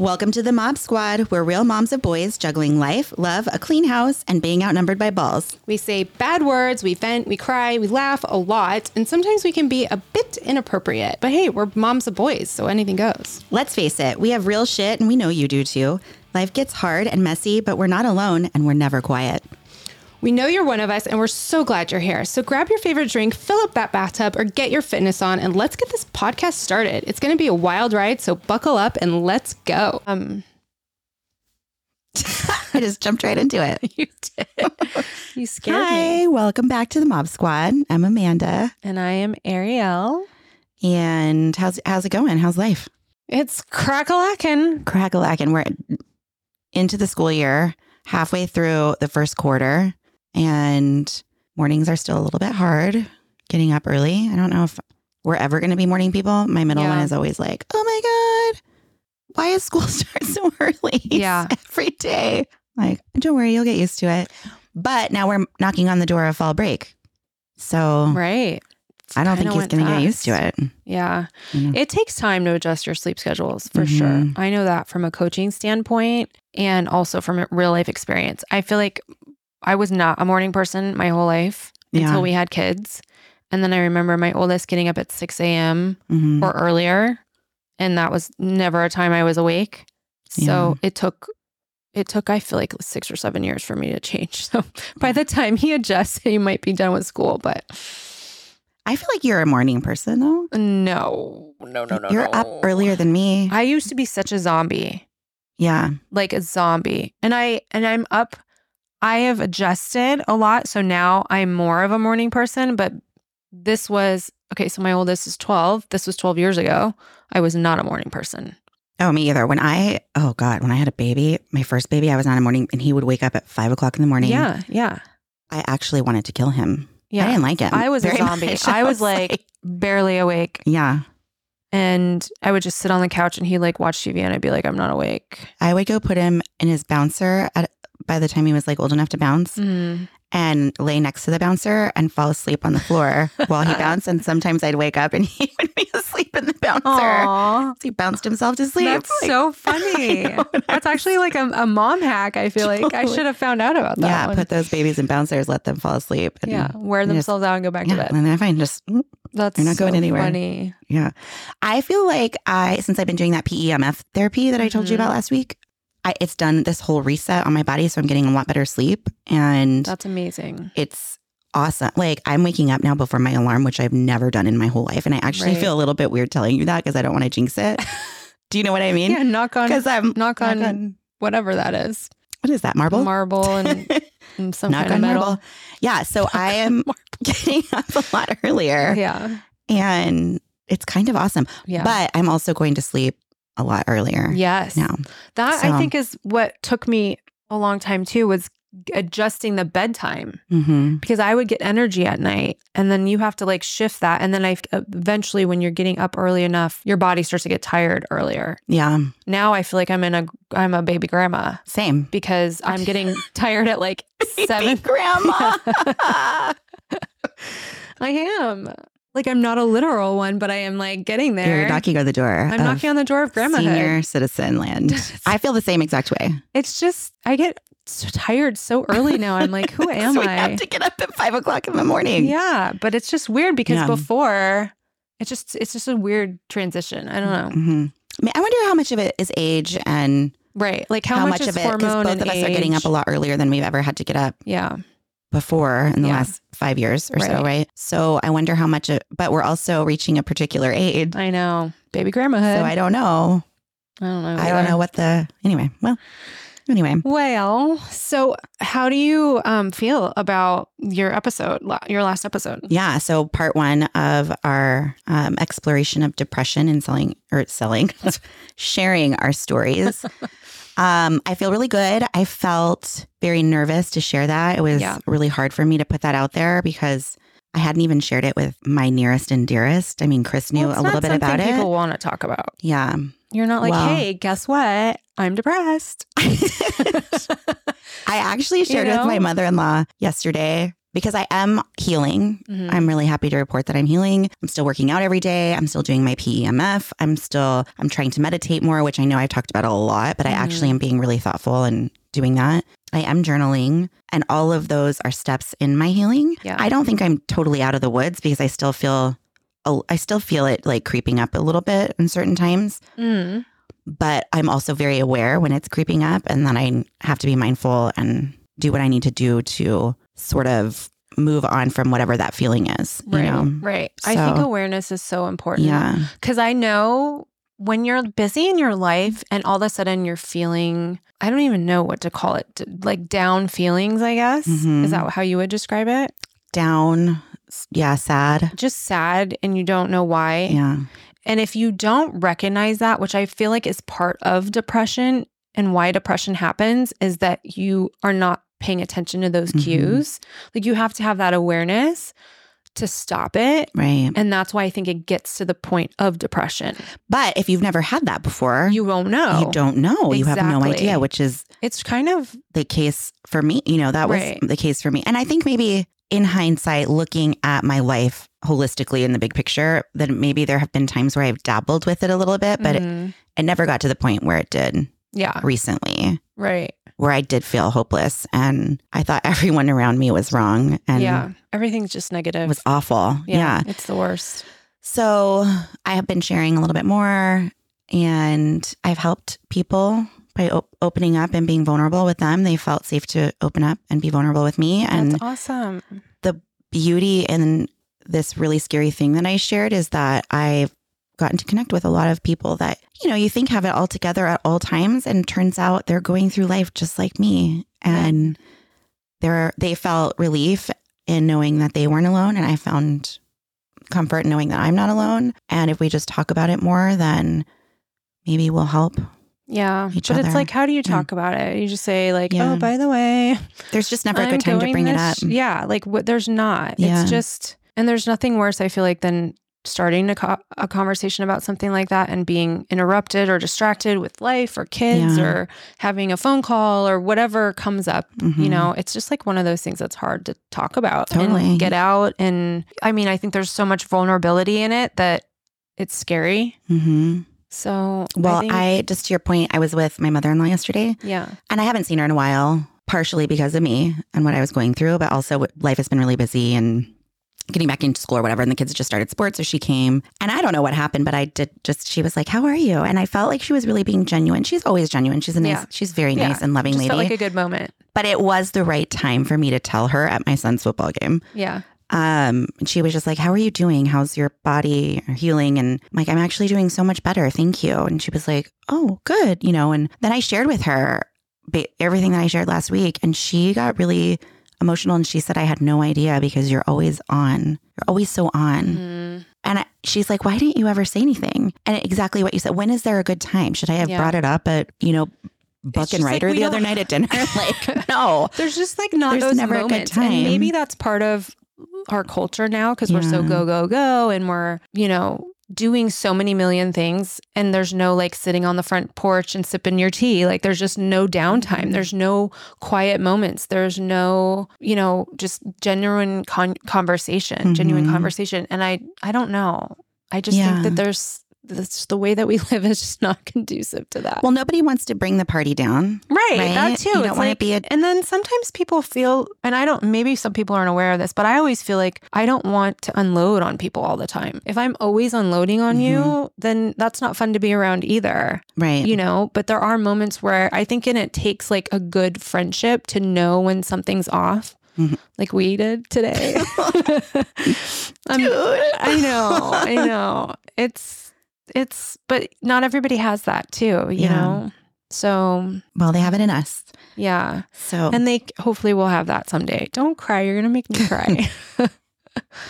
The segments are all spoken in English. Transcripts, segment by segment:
Welcome to the Mob Squad. We're real moms of boys juggling life, love, a clean house, and being outnumbered by balls. We say bad words, we vent, we cry, we laugh a lot, and sometimes we can be a bit inappropriate. But hey, we're moms of boys, so anything goes. Let's face it, we have real shit, and we know you do too. Life gets hard and messy, but we're not alone, and we're never quiet. We know you're one of us, and we're so glad you're here. So grab your favorite drink, fill up that bathtub, or get your fitness on, and let's get this podcast started. It's going to be a wild ride, so buckle up and let's go. Um, I just jumped right into it. you did. You scared Hi, me. welcome back to the Mob Squad. I'm Amanda, And I am Arielle. and how's how's it going? How's life? It's crack-a-lackin'. Crack-a-lackin'. We're into the school year, halfway through the first quarter, and mornings are still a little bit hard. Getting up early. I don't know if we're ever going to be morning people. My middle Yeah. one is always like, "Oh my god, why is school start so early?" Yeah. every day. Like, don't worry, you'll get used to it. But now we're knocking on the door of fall break, so Right. I don't think he's going to get used to it. Yeah. You know? It takes time to adjust your sleep schedules for Mhm. sure. I know that from a coaching standpoint and also from a real life experience. I feel like I was not a morning person my whole life Yeah. until we had kids. And then I remember my oldest getting up at 6 a.m. Mhm. or earlier. And that was never a time I was awake. So it took, it took, I feel like six or seven years for me to change. So by the time he adjusts, he might be done with school. But I feel like you're a morning person, though. no, no, no, no. you're no. up earlier than me. I used to be such a zombie. yeah. like a zombie. And I and I'm up I have adjusted a lot so now I'm more of a morning person, but this was okay, so my oldest is 12. This was 12 years ago. I was not a morning person. Oh, me either. When I, oh God, when I had a baby, my first baby, I was not a morning, and he would wake up at five o'clock in the morning. Yeah, yeah. I actually wanted to kill him. Yeah. I didn't like him. I was a zombie. much. I was like barely awake yeah. and I would just sit on the couch and he'd like watch TV and I'd be like I'm not awake. I would go put him in his bouncer at, by the time he was like old enough to bounce Mm. and lay next to the bouncer and fall asleep on the floor while he bounced. And sometimes I'd wake up and he would be asleep in the bouncer. Aw. He bounced himself to sleep. That's Like, so funny. know, I That's actually like a, a mom hack. I feel like I should have found out about that. yeah, one. put those babies in bouncers, let them fall asleep. And, Yeah, wear and just- themselves out and go back yeah, to bed. and then fine. Just mm, That's You're not going so anywhere. Funny. Yeah. I feel like I, since I've been doing that PEMF therapy that I told you Mhm. about last week, I, it's done this whole reset on my body. So I'm getting a lot better sleep and That's amazing. it's awesome. Like I'm waking up now before my alarm, which I've never done in my whole life. And I actually Right. feel a little bit weird telling you that because I don't want to jinx it. Do you know what I mean? Yeah, knock on Because I'm, knock on whatever that is, what is that, marble? marble and, and some Knock kind of on metal. marble. Yeah. So I am getting up a lot earlier Yeah, and it's kind of awesome. yeah. But I'm also going to sleep a lot earlier yes, now. that So- I think is what took me a long time too was adjusting the bedtime hmm because I would get energy at night and then you have to like shift that and then I eventually when you're getting up early enough your body starts to get tired earlier. Yeah. Now I feel like I'm in a I'm a baby grandma Same. because I'm getting tired at like seven. grandma. I am. Like I'm not a literal one, but I am like getting there. You're knocking on the door. I'm knocking on the door of grandmahood. Senior citizen land. I feel the same exact way. It's just I get so tired so early now. I'm like, who am So we I? have to get up at five o'clock in the morning. Yeah, but it's just weird because Yeah. before it's just it's just a weird transition. I don't know. Mhm. I, mean, I wonder how much of it is age and Right. Like how, much, is of it hormone both of us are getting up a lot earlier than we've ever had to get up Yeah. Before in the Yeah. last five years or so, Right. right? So I wonder how much it, but we're also reaching a particular age. I know. Baby grandmahood. So I don't know. I don't know. I don't know what the, anyway, well, anyway. Well, so how do you um, feel about your episode, your last episode? Yeah. So part one of our um, exploration of depression and selling or selling, sharing our stories. Um, I feel really good. I felt very nervous to share that. It was Yeah. really hard for me to put that out there because I hadn't even shared it with my nearest and dearest. I mean, Chris knew Well, a little bit about it. People want to talk about. yeah. You're not like, Well- hey, guess what? I'm depressed. I actually shared it with my mother in law yesterday because I am healing. Mhm. I'm really happy to report that I'm healing. I'm still working out every day. I'm still doing my PEMF. I'm still I'm trying to meditate more, which I know I've talked about a lot, but I actually am being really thoughtful and doing that. I am journaling and all of those are steps in my healing. Yeah. I don't think I'm totally out of the woods because I still feel I still feel it like creeping up a little bit in certain times, Mm. but I'm also very aware when it's creeping up and then I have to be mindful and do what I need to do to sort of move on from whatever that feeling is. You Right. know? Right. I think awareness is so important. Yeah. Because I know when you're busy in your life and all of a sudden you're feeling, I don't even know what to call it, like down feelings, I guess. Mhm. Is that how you would describe it? Down. Yeah. Sad. Just sad and you don't know why. Yeah. And if you don't recognize that, which I feel like is part of depression and why depression happens, is that you are not paying attention to those Mhm. cues. Like you have to have that awareness to stop it. Right. And that's why I think it gets to the point of depression. But if you've never had that before, You won't know. you don't know. You have no idea, which is It's kind of the case for me. You know, that was Right. the case for me. And I think maybe in hindsight, looking at my life holistically in the big picture, that maybe there have been times where I've dabbled with it a little bit, but it, Mhm. it never got to the point where it did yeah, recently, right. where I did feel hopeless. And I thought everyone around me was wrong and yeah, everything's just negative. it was awful. yeah. it's the worst. So I have been sharing a little bit more and I've helped people by op- opening up and being vulnerable with them. They felt safe to open up and be vulnerable with me. And That's awesome. The beauty in this really scary thing that I shared is that I've gotten to connect with a lot of people that, you know, you think have it all together at all times. And turns out they're going through life just like me. And they're, they felt relief in knowing that they weren't alone. And I found comfort in knowing that I'm not alone. And if we just talk about it more, then maybe we'll help. Yeah, but it's like, how do you Yeah. talk about it? You just say like, oh, Yeah. "Oh, by the way, There's just never a I'm good time to bring it up. Yeah, like what? There's not. Yeah. It's just, and there's nothing worse. I feel like than starting a, co- a conversation about something like that and being interrupted or distracted with life or kids Yeah. or having a phone call or whatever comes up. You Mhm. know, it's just like one of those things that's hard to talk about Totally. and get out. And I mean, I think there's so much vulnerability in it that it's scary. Mhm. So, Well, I, think, I, just to your point, I was with my mother in law yesterday. yeah, And I haven't seen her in a while, partially because of me and what I was going through, but also life has been really busy and getting back into school or whatever. And the kids just started sports. So she came. And I don't know what happened, but I did just, she was like, How are you? And I felt like she was really being genuine. She's always genuine. She's a nice, Yeah. she's very Yeah. nice and loving just lady. felt like a good moment. but it was the right time for me to tell her at my son's football game. Yeah, Um, and she was just like, How are you doing? How's your body healing? And I'm like, I'm actually doing so much better. Thank you. And she was like, Oh, good. You know, and then I shared with her everything that I shared last week. And she got really emotional. And she said, I had no idea because you're always on. You're always so on. Mhm. And I, she's like, Why didn't you ever say anything? And exactly what you said. When is there a good time? Should I have Yeah. brought it up at, you know, Buck just and like Ryder we the other night at dinner? like, no. There's just like not There's those never a good time. and maybe that's part of our culture now because we're so go go go, and we're you know doing so many million things, and there's no like sitting on the front porch and sipping your tea. Like there's just no downtime. Mhm. There's no quiet moments. There's no you know just genuine con- conversation, genuine Mhm. conversation. And I I don't know. I just Yeah. think that there's that's the way that we live is just not conducive to that. Well, nobody wants to bring the party down. Right, Right? that too. You don't It's wanna be a- and then sometimes people feel, and I don't. Maybe some people aren't aware of this, but I always feel like I don't want to unload on people all the time. If I'm always unloading on you, Mm-hmm. then that's not fun to be around either. Right. You know. But there are moments where I think, and it takes like a good friendship to know when something's off. Mhm. Like we did today. I'm- I know, I know. It's it's, but not everybody has that too. You Yeah. know. So Well, they have it in us. yeah. So, And they hopefully will have that someday. Don't cry. You're going to make me cry.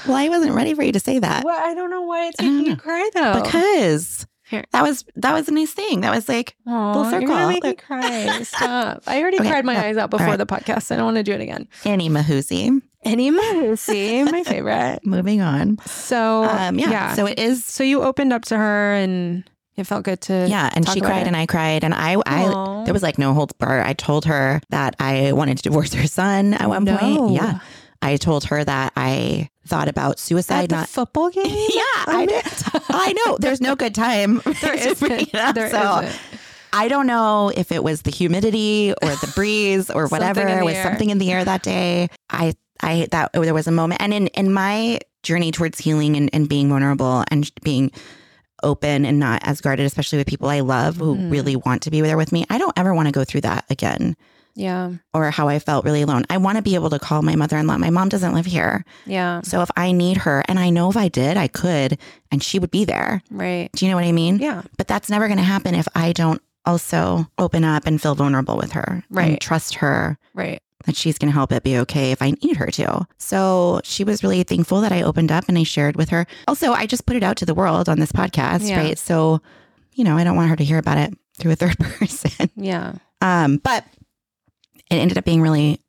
well, I wasn't ready for you to say that well, I don't know why it's making you cry though. because Here. that was that was a nice thing. That was like, Aw, full You're going to make me cry. Stop. I already Okay, cried my yeah. eyes out before right. the podcast. I don't want to do it again. Annie Mahusi. Any Marusi, my favorite. Moving on. So, Um, yeah. yeah. So it is. So you opened up to her and it felt good to. Yeah, and she cried it. and I cried and I I Aw. there was like no holds barred. I told her that I wanted to divorce her son at one No. point. Yeah. I told her that I thought about suicide. At the not football game? yeah, I, did. I know. There's no good time. There to bring isn't. it up. There so isn't. I don't know if it was the humidity or the breeze or whatever. the It was air. something in the air that day. I I that there was a moment, and in in my journey towards healing and, and being vulnerable and being open and not as guarded, especially with people I love who Mhm. really want to be there with me. I don't ever want to go through that again. Yeah. Or how I felt really alone. I want to be able to call my mother in law. My mom doesn't live here. Yeah. So if I need her, and I know if I did, I could, and she would be there. Right. Do you know what I mean? Yeah. But that's never going to happen if I don't also open up and feel vulnerable with her. Right. And trust her Right. That she's going to help it be okay if I need her to. So she was really thankful that I opened up and I shared with her. Also, I just put it out to the world on this podcast, Yeah. right? So, you know, I don't want her to hear about it through a third person. Yeah. Um, but it ended up being really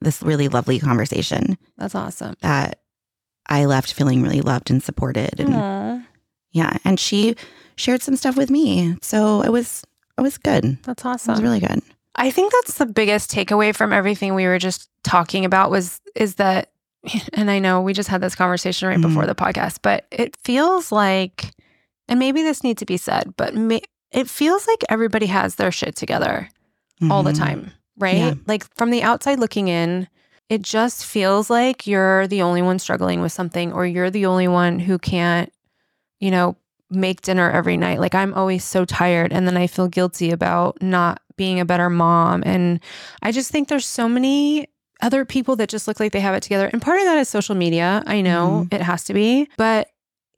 this really lovely conversation That's awesome. that I left feeling really loved and supported and Aw, yeah, and she shared some stuff with me. So it was it was good. That's awesome. It was really good. I think that's the biggest takeaway from everything we were just talking about was is that and I know we just had this conversation right before Mhm. the podcast, but it feels like and maybe this needs to be said, but ma- it feels like everybody has their shit together all the Mhm. time, right? Yeah. Like from the outside looking in, it just feels like you're the only one struggling with something or you're the only one who can't, you know, make dinner every night. Like I'm always so tired and then I feel guilty about not being a better mom and I just think there's so many other people that just look like they have it together. And part of that is social media. I know it has to be, but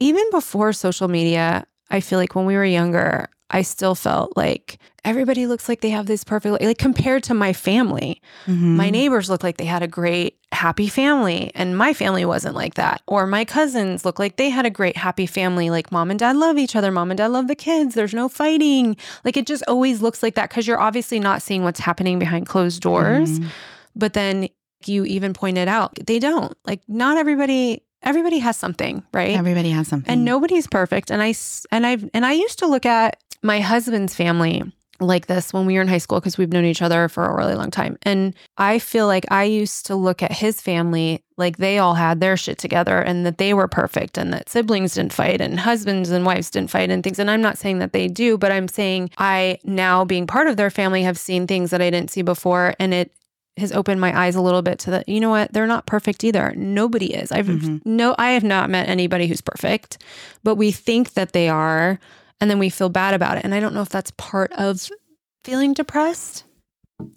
even before social media, I feel like when we were younger, I still felt like everybody looks like they have this perfect like compared to my family. Mhm. My neighbors look like they had a great happy family and my family wasn't like that. Or my cousins look like they had a great happy family like mom and dad love each other, mom and dad love the kids, there's no fighting. Like it just always looks like that cuz you're obviously not seeing what's happening behind closed doors. Mhm. But then you even pointed out they don't. Like not everybody everybody has something, right? Everybody has something. and nobody's perfect and i and i've and i used to look at my husband's family like this when we were in high school because we've known each other for a really long time. And i feel like i used to look at his family like they all had their shit together and that they were perfect and that siblings didn't fight and husbands and wives didn't fight and things. And i'm not saying that they do but i'm saying i now being part of their family have seen things that i didn't see before and it has opened my eyes a little bit to the you know what? They're not perfect either. Nobody is. I've Mhm. no i have not met anybody who's perfect but we think that they are and then we feel bad about it and i don't know if that's part of feeling depressed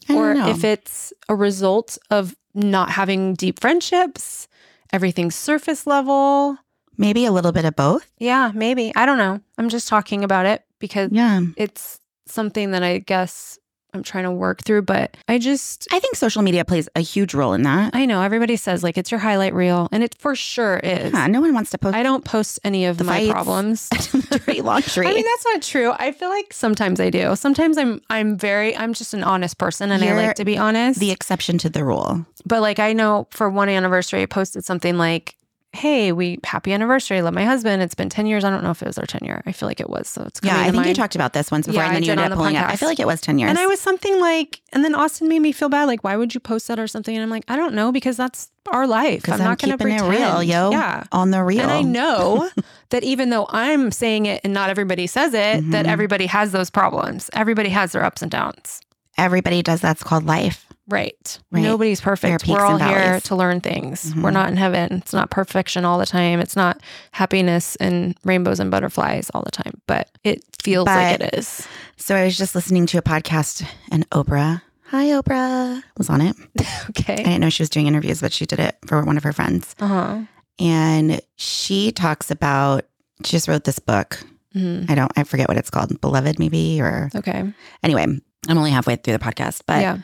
or know. if it's a result of not having deep friendships everything's surface level maybe a little bit of both. yeah maybe i don't know i'm just talking about it because Yeah. it's something that i guess i'm trying to work through but i just I think social media plays a huge role in that. i know everybody says like it's your highlight reel and it for sure is Yeah, no one wants to post i don't post any of my fights. problems dirty laundry. I mean, that's not true. I feel like sometimes I do. Sometimes I'm I'm very I'm just an honest person and I You're like to be honest. the exception to the rule. but like I know for one anniversary I posted something like, "Hey, we happy anniversary. Love my husband. It's been 10 years. I don't know if it was our 10 year. I feel like it was. So it's Yeah, I think you talked about this once before, Yeah, and then you ended on up the pulling it. I feel like it was ten years. And I was something like, and then Austin made me feel bad. Like, why would you post that or something? And I'm like, I don't know because that's our life. I'm I'm not going to keeping it pretend. real, yo. Yeah. on the real. And I know that even though I'm saying it and not everybody says it, that Mhm. everybody has those problems. Everybody has their ups and downs. everybody does. That's called life. Right. Right. Nobody's perfect. We're all here to learn things. Mhm. We're not in heaven. It's not perfection all the time. It's not happiness and rainbows and butterflies all the time, but it feels like it is. So I was just listening to a podcast, and Oprah, hi Oprah, was on it. Okay. I didn't know she was doing interviews, but she did it for one of her friends, Uh huh. and she talks about. She just wrote this book. hmm I don't. I forget what it's called. Beloved, maybe, or Okay. anyway. I'm only halfway through the podcast, but yeah.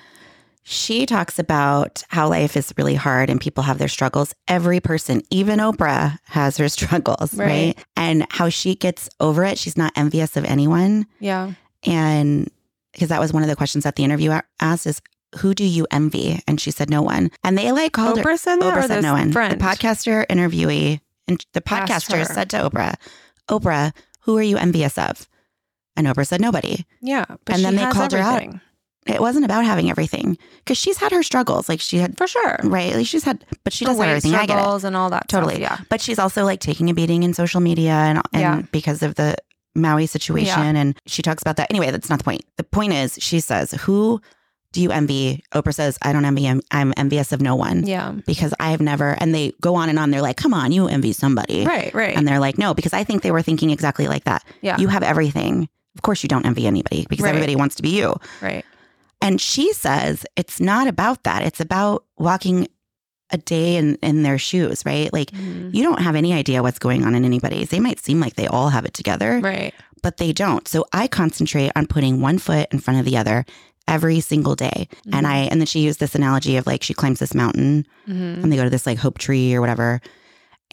She talks about how life is really hard and people have their struggles. Every person, even Oprah, has her struggles, right? Right. And how she gets over it. She's not envious of anyone. Yeah. And because that was one of the questions that the interview asked is, who do you envy? And she said, no one. And they like called her. Oprah said that Oprah said no one. friend? The podcaster interviewee and the podcaster said to Oprah, Oprah, who are you envious of? And Oprah said, nobody. Yeah. But And then they called her out. It wasn't about having everything because she's had her struggles. Like she had, For sure. right? Like she's had, but she does have everything. I get it. struggles and all that. stuff, Totally. yeah. But she's also like taking a beating in social media and, and Yeah. because of the Maui situation. And she talks about that. Anyway, that's not the point. The point is, she says, Who do you envy? Oprah says, I don't envy him. I'm envious of no one Yeah. because I have never, and they go on and on. They're like, Come on, you envy somebody. Right. Right. And they're like, No, because I think they were thinking exactly like that. yeah. You have everything. Of course, you don't envy anybody because Right. everybody wants to be you. right. And she says it's not about that. It's about walking a day in, in their shoes, right? Like Mhm. you don't have any idea what's going on in anybody's. They might seem like they all have it together, Right. but they don't. So I concentrate on putting one foot in front of the other every single day. And I and then she used this analogy of like she climbs this mountain Mhm. and they go to this like hope tree or whatever.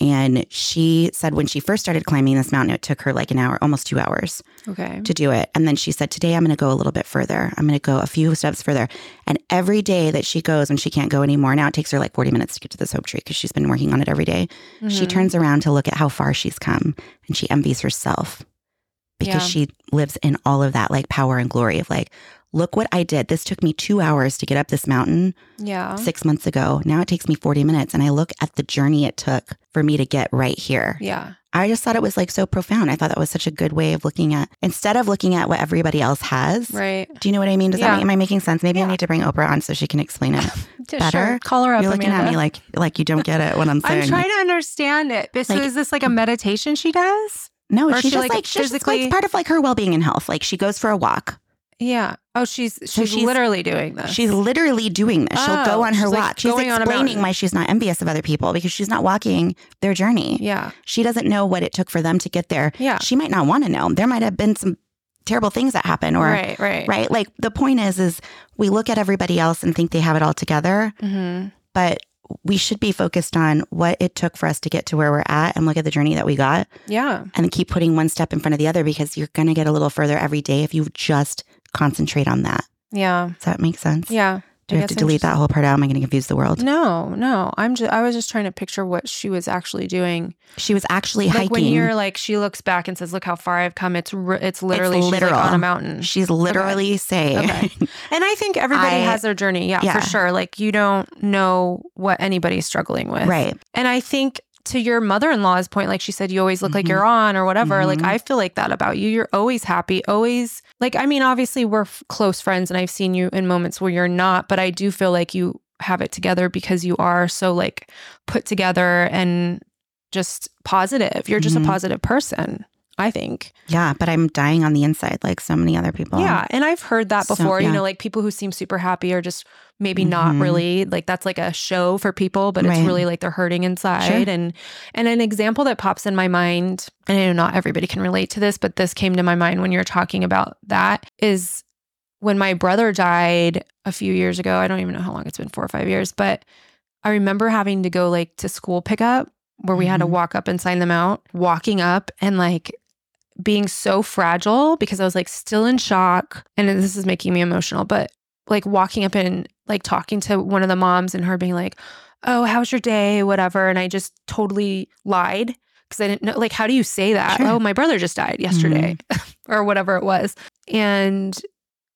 And she said when she first started climbing this mountain, it took her like an hour, almost two hours Okay. to do it. And then she said, Today I'm going to go a little bit further. I'm going to go a few steps further. And every day that she goes when she can't go anymore, now it takes her like 40 minutes to get to this hope tree because she's been working on it every day. She Mhm. turns around to look at how far she's come and she envies herself because Yeah. she lives in all of that like power and glory of like, look what I did. This took me two hours to get up this mountain Yeah. six months ago. Now it takes me 40 minutes. And I look at the journey it took for me to get right here. Yeah. I just thought it was like so profound. I thought that was such a good way of looking at instead of looking at what everybody else has. Right. Do you know what I mean? Does that Yeah. make, am I making sense? Maybe Yeah. I need to bring Oprah on so she can explain it better. Sure. Call her up. You're looking Amanda. at me like like you don't get it when I'm saying. I'm trying to understand it. So Like- is this like a meditation she does? no, or she's she, just like, like, she's just physically- like part of like her well being and health. Like she goes for a walk. Yeah. Oh, she's she's, So she's- literally doing this. She's literally doing this. She'll Oh, go on her like, walk. She's going explaining why she's not envious of other people because she's not walking their journey. yeah. She doesn't know what it took for them to get there. Yeah. She might not want to know. There might have been some terrible things that happen or right. Right. right? Like the point is, is we look at everybody else and think they have it all together, hmm but we should be focused on what it took for us to get to where we're at and look at the journey that we got Yeah. and keep putting one step in front of the other because you're going to get a little further every day if you just concentrate on that. Yeah. Does that make sense? Yeah. Do I have to delete that whole part out? Am I going to confuse the world? No, no. I'm just I was just trying to picture what she was actually doing. She was actually Like hiking. when you're like she looks back and says, "Look how far I've come." It's r- it's literally she's like literal. on a mountain. She's literally saying, Okay. And I think everybody I- has their journey. Yeah, Yeah. for sure. Like you don't know what anybody's struggling with. right. And I think to your mother in law's point, like she said, you always look like Mhm. you're on or whatever. Like Mhm. I feel like that about you. You're always happy, always like, I mean, obviously we're f- close friends and I've seen you in moments where you're not, but I do feel like you have it together because you are so like put together and just positive. You're just Mhm. a positive person, I think. Yeah, but I'm dying on the inside like so many other people. Yeah. And I've heard that So- before, you know, like people who seem super happy are just maybe not Mhm. really like that's like a show for people, but it's really like they're hurting inside. Sure. And and an example that pops in my mind, and I know not everybody can relate to this, but this came to my mind when you're talking about that is when my brother died a few years ago. I don't even know how long it's been, four or five years, but I remember having to go like to school pickup where we had to Mhm. walk up and sign them out, walking up and like being so fragile because I was like still in shock. And this is making me emotional, but like walking up and like talking to one of the moms and her being like, Oh, how's your day? Whatever. And I just totally lied because I didn't know, like, how do you say that? Sure. Oh, my brother just died yesterday mm-hmm. or whatever it was. And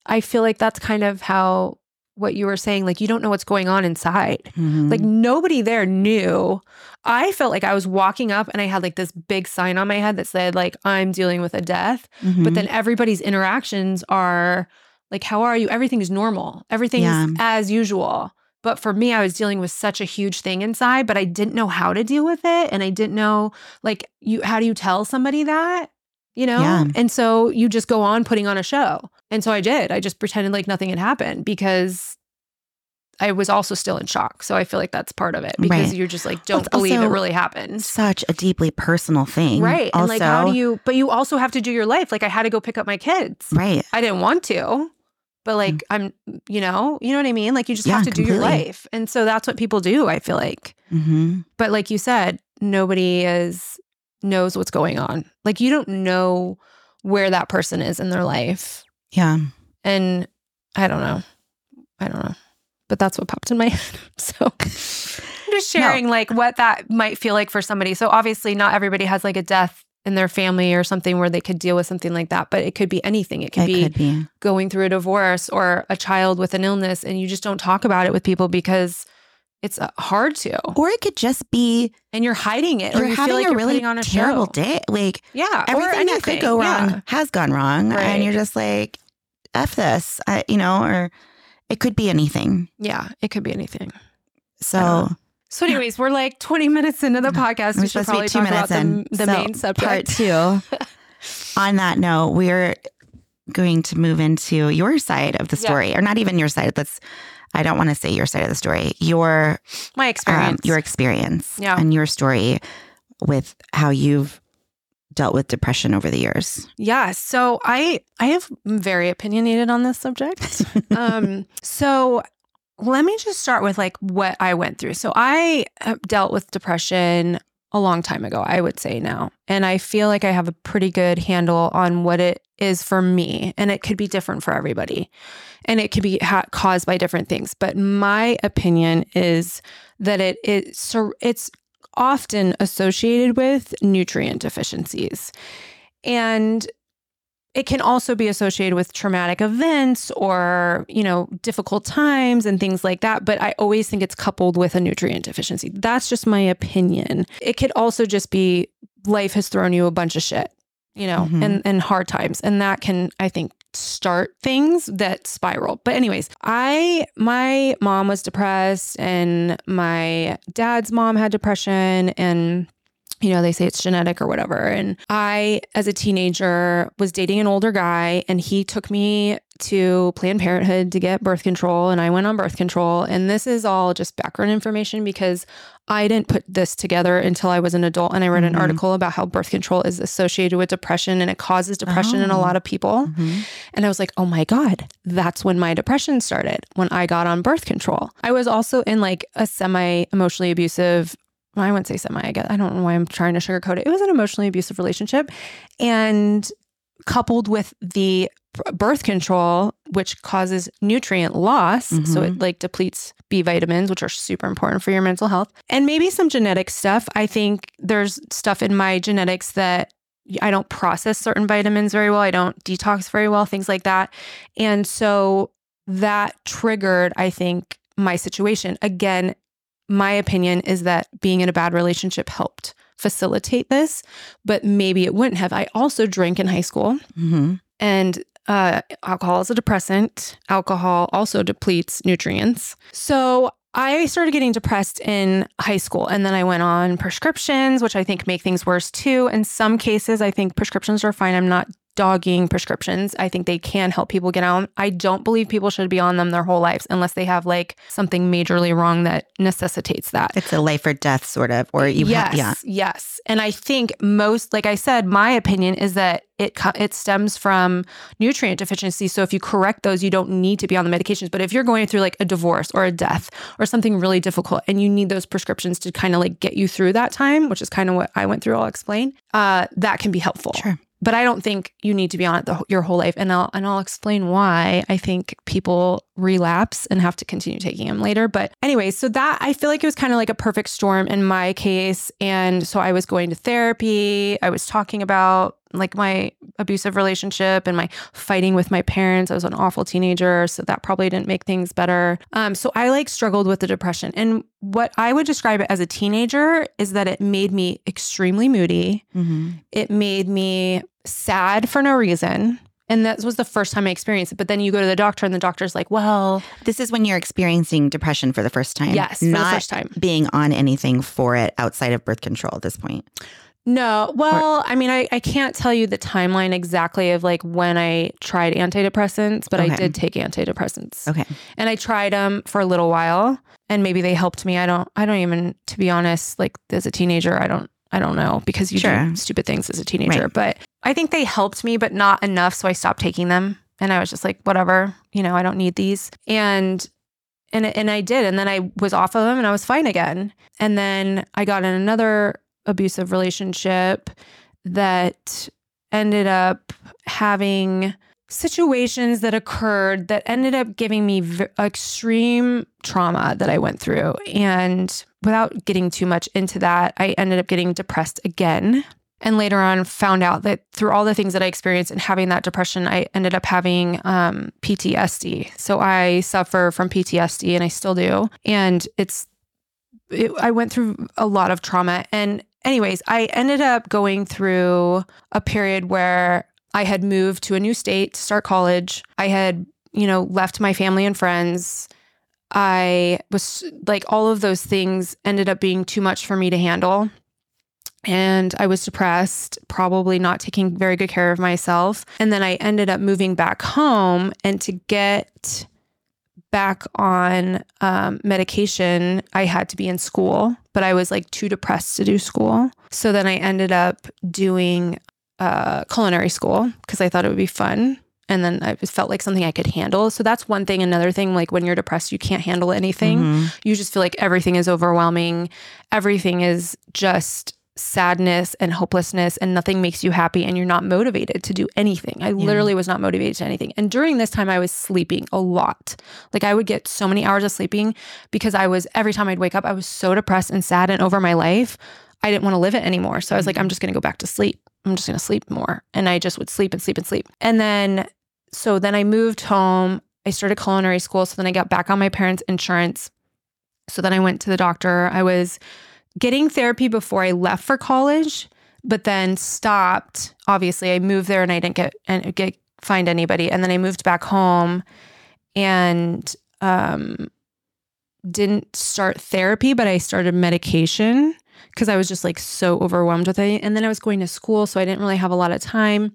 I feel like that's kind of how what you were saying, like, you don't know what's going on inside. Mhm. Like nobody there knew. I felt like I was walking up and I had like this big sign on my head that said like I'm dealing with a death, Mhm. but then everybody's interactions are like how are you? Everything's normal. Everything's Yeah. as usual. But for me I was dealing with such a huge thing inside, but I didn't know how to deal with it and I didn't know like you how do you tell somebody that? You know? Yeah. And so you just go on putting on a show. And so I did. I just pretended like nothing had happened because I was also still in shock. So I feel like that's part of it because Right. you're just like, don't it's believe it really happened. such a deeply personal thing. Right. Also, and like, how do you, but you also have to do your life. Like, I had to go pick up my kids. Right. I didn't want to, but like, I'm, you know, you know what I mean? Like, you just Mm. Yeah, have to do your life. And so that's what people do, I feel like. hmm But like you said, nobody is, knows what's going on. Like, you don't know where that person is in their life. Yeah. And I don't know. I don't know. But that's what popped in my head. So I'm just sharing like what that might feel like for somebody. So obviously not everybody has like a death in their family or something where they could deal with something like that. But it could be anything. It could, It be, could be. going through a divorce or a child with an illness, and you just don't talk about it with people because it's uh, hard to, Or it could just be and you're hiding it, or you're you having feel like a you're really on a terrible show. day. Like Yeah, everything that could go wrong Yeah. has gone wrong, Right. and you're just like, "F this," I, you know, or it could be anything. Yeah, it could be anything. So. So, anyways, we're like 20 minutes into the podcast. We're We should supposed to be probably two talk about minutes the, in. the So, main subject. Part two. On that note, we're going to move into your side of the Yeah. story, or not even your side. Let's. I don't want to say your side of the story. Your My um, experience. your experience, Yeah. and your story with how you've dealt with depression over the years. Yeah. So I I have very opinionated on this subject. um, so let me just start with like what I went through. So I dealt with depression a long time ago, I would say now. And I feel like I have a pretty good handle on what it is for me. And it could be different for everybody. And it could be ha- caused by different things. But my opinion is that it is so it's often associated with nutrient deficiencies. And it can also be associated with traumatic events or, you know, difficult times and things like that. But I always think it's coupled with a nutrient deficiency. That's just my opinion. It could also just be life has thrown you a bunch of shit, you know, Mhm. and, and hard times. And that can, I think, start things that spiral. But anyways, I my mom was depressed and my dad's mom had depression and you know, they say it's genetic or whatever. And I, as a teenager, was dating an older guy, and he took me to Planned Parenthood to get birth control, and I went on birth control. And this is all just background information because I didn't put this together until I was an adult. And I read an Mhm. article about how birth control is associated with depression and it causes depression in a Oh. lot of people. And I was like, oh my God, that's when my depression started, when I got on birth control. I was also in like a semi emotionally abusive, I wouldn't say semi, I guess. I don't know why I'm trying to sugarcoat it. It was an emotionally abusive relationship. And coupled with the birth control, which causes nutrient loss. So it mm-hmm. like depletes B vitamins, which are super important for your mental health. And maybe some genetic stuff. I think there's stuff in my genetics that I don't process certain vitamins very well. I don't detox very well, things like that. And so that triggered, I think, my situation. Again, my opinion is that being in a bad relationship helped facilitate this, but maybe it wouldn't have. I also drank in high school, hmm and uh, alcohol is a depressant. Alcohol also depletes nutrients. So I started getting depressed in high school, and then I went on prescriptions, which I think make things worse too. In some cases, I think prescriptions are fine. I'm not dogging prescriptions. I think they can help people get out. I don't believe people should be on them their whole lives unless they have like something majorly wrong that necessitates that. It's a life or death sort of, or you yes, have, yeah. yes. And I think most, like I said, my opinion is that it it stems from nutrient deficiency. So if you correct those, you don't need to be on the medications. But if you're going through like a divorce or a death or something really difficult, and you need those prescriptions to kind of like get you through that time, which is kind of what I went through, I'll explain. Uh, that can be helpful Sure. But I don't think you need to be on it the, your whole life. And I'll and I'll explain why I think people relapse and have to continue taking them later. But anyway, so that I feel like it was kind of like a perfect storm in my case. And so I was going to therapy. I was talking about like my abusive relationship and my fighting with my parents. I was an awful teenager, so that probably didn't make things better. Um, so I like struggled with the depression. And what I would describe it as a teenager is that it made me extremely moody hmm it made me sad for no reason. And that was the first time I experienced it. But then you go to the doctor, and the doctor's like, well, This is when you're experiencing depression for the first time. yes, for the not first time. being on anything for it outside of birth control at this point. No, well, I mean, I, I can't tell you the timeline exactly of like when I tried antidepressants, but I did take antidepressants. Okay. And I tried them for a little while and maybe they helped me. I don't, I don't even, to be honest, like as a teenager, I don't, I don't know because you Sure. do stupid things as a teenager, Right. but I think they helped me, but not enough. So I stopped taking them and I was just like, whatever, you know, I don't need these. And, and, and I did. And then I was off of them and I was fine again. And then I got in another abusive relationship that ended up having situations that occurred that ended up giving me v- extreme trauma that I went through. And without getting too much into that, I ended up getting depressed again. and later on found out that through all the things that I experienced and having that depression, I ended up having um, PTSD. So I suffer from PTSD and I still do. And it's, it, I went through a lot of trauma. And, anyways, I ended up going through a period where I had moved to a new state to start college. I had, you know, left my family and friends. I was like, all of those things ended up being too much for me to handle and I was depressed, probably not taking very good care of myself. And then I ended up moving back home. And to get back on um, medication, I had to be in school, but I was like too depressed to do school. So then I ended up doing uh, culinary school because I thought it would be fun. And then I felt like something I could handle. So that's one thing. Another thing, like when you're depressed, you can't handle anything. Mm-hmm. You just feel like everything is overwhelming. Everything is just sadness and hopelessness and nothing makes you happy and you're not motivated to do anything. I yeah. literally was not motivated to anything. And during this time I was sleeping a lot. Like I would get so many hours of sleeping because I was every time I'd wake up I was so depressed and sad and over my life. I didn't want to live it anymore. So I was like I'm mm-hmm. just going to go back to sleep. I'm just going to sleep more. And I just would sleep and sleep and sleep. And then so then I moved home. I started culinary school. So then I got back on my parents' insurance. So then I went to the doctor. I was getting therapy before I left for college, but then stopped. Obviously, I moved there and I didn't get and get find anybody, and then I moved back home and um, didn't start therapy, but I started medication because I was just like so overwhelmed with it. And then I was going to school, so I didn't really have a lot of time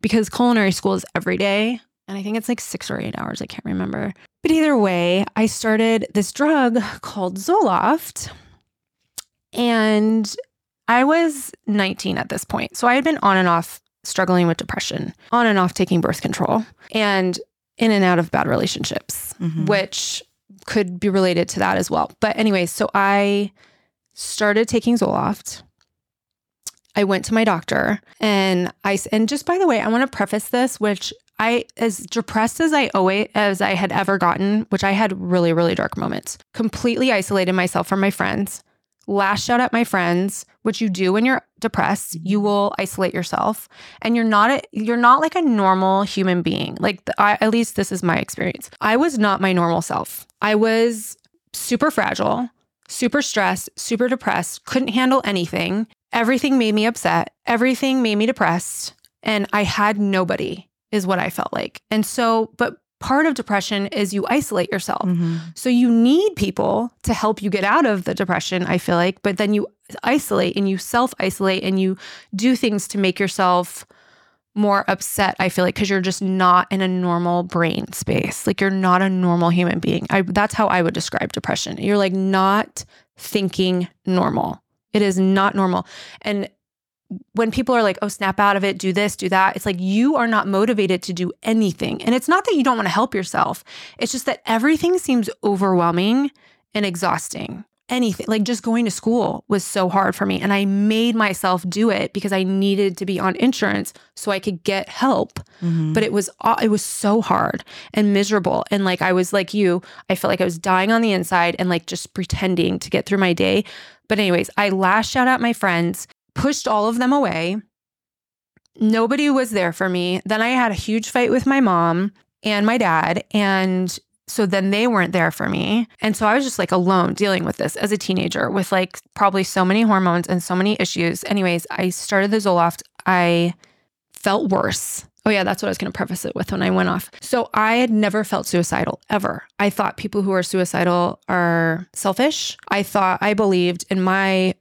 because culinary school is every day. And I think it's like six or eight hours. I can't remember. But either way, I started this drug called Zoloft and I was 19 at this point. So I had been on and off struggling with depression, on and off taking birth control, and in and out of bad relationships, mm-hmm. which could be related to that as well. But, anyways, so I started taking Zoloft. I went to my doctor and I and just by the way, I want to preface this which I as depressed as I always as I had ever gotten, which I had really really dark moments. Completely isolated myself from my friends lashed out at my friends, which you do when you're depressed. You mm-hmm. will isolate yourself, and you're not a, you're not like a normal human being. Like the, I, at least this is my experience. I was not my normal self. I was super fragile, super stressed, super depressed. Couldn't handle anything. Everything made me upset. Everything made me depressed, and I had nobody. Is what I felt like. And so, but part of depression is you isolate yourself. Mm-hmm. So you need people to help you get out of the depression, I feel like, but then you isolate and you self isolate and you do things to make yourself more upset, I feel like, because you're just not in a normal brain space. Like you're not a normal human being. I, that's how I would describe depression. You're like not thinking normal. It is not normal. And when people are like, oh, snap out of it, do this, do that, it's like you are not motivated to do anything. And it's not that you don't want to help yourself, it's just that everything seems overwhelming and exhausting. Anything like just going to school was so hard for me. And I made myself do it because I needed to be on insurance so I could get help. Mm-hmm. But it was, it was so hard and miserable. And like I was like you, I felt like I was dying on the inside and like just pretending to get through my day. But, anyways, I lashed out at my friends pushed all of them away. Nobody was there for me. Then I had a huge fight with my mom and my dad. And so then they weren't there for me. And so I was just like alone dealing with this as a teenager with like probably so many hormones and so many issues. Anyways, I started the Zoloft. I felt worse. Oh, yeah, that's what I was going to preface it with when I went off. So I had never felt suicidal ever. I thought people who are suicidal are selfish. I thought, I believed in my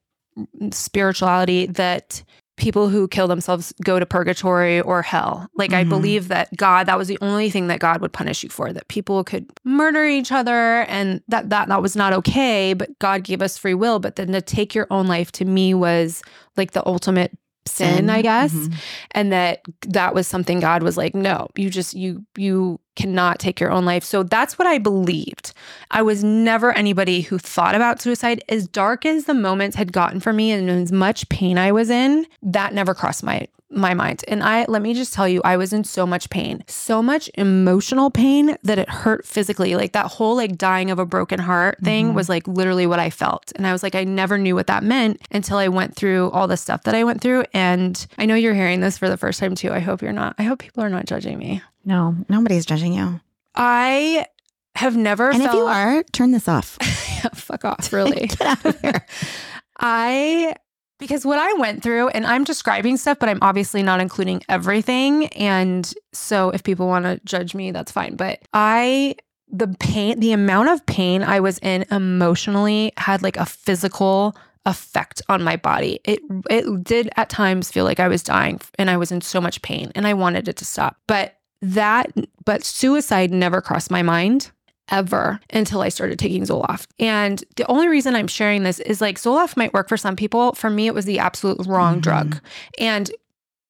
spirituality that people who kill themselves go to purgatory or hell. Like, mm-hmm. I believe that God, that was the only thing that God would punish you for, that people could murder each other and that, that, that was not okay, but God gave us free will. But then to take your own life to me was like the ultimate sin, I guess. Mm-hmm. And that that was something God was like, no, you just, you, you cannot take your own life. So that's what I believed. I was never anybody who thought about suicide. As dark as the moments had gotten for me and as much pain I was in, that never crossed my my mind. And I let me just tell you, I was in so much pain, so much emotional pain that it hurt physically. Like that whole like dying of a broken heart thing mm-hmm. was like literally what I felt. And I was like, I never knew what that meant until I went through all the stuff that I went through. And I know you're hearing this for the first time too. I hope you're not. I hope people are not judging me. No, nobody's judging you. I have never and felt... if you are, turn this off. yeah, fuck off, really. Get out of here. I because what I went through, and I'm describing stuff, but I'm obviously not including everything. And so if people want to judge me, that's fine. But I, the pain, the amount of pain I was in emotionally had like a physical effect on my body. It it did at times feel like I was dying and I was in so much pain and I wanted it to stop. But that but suicide never crossed my mind ever until I started taking Zoloft. And the only reason I'm sharing this is like Zoloft might work for some people. For me, it was the absolute wrong mm-hmm. drug. And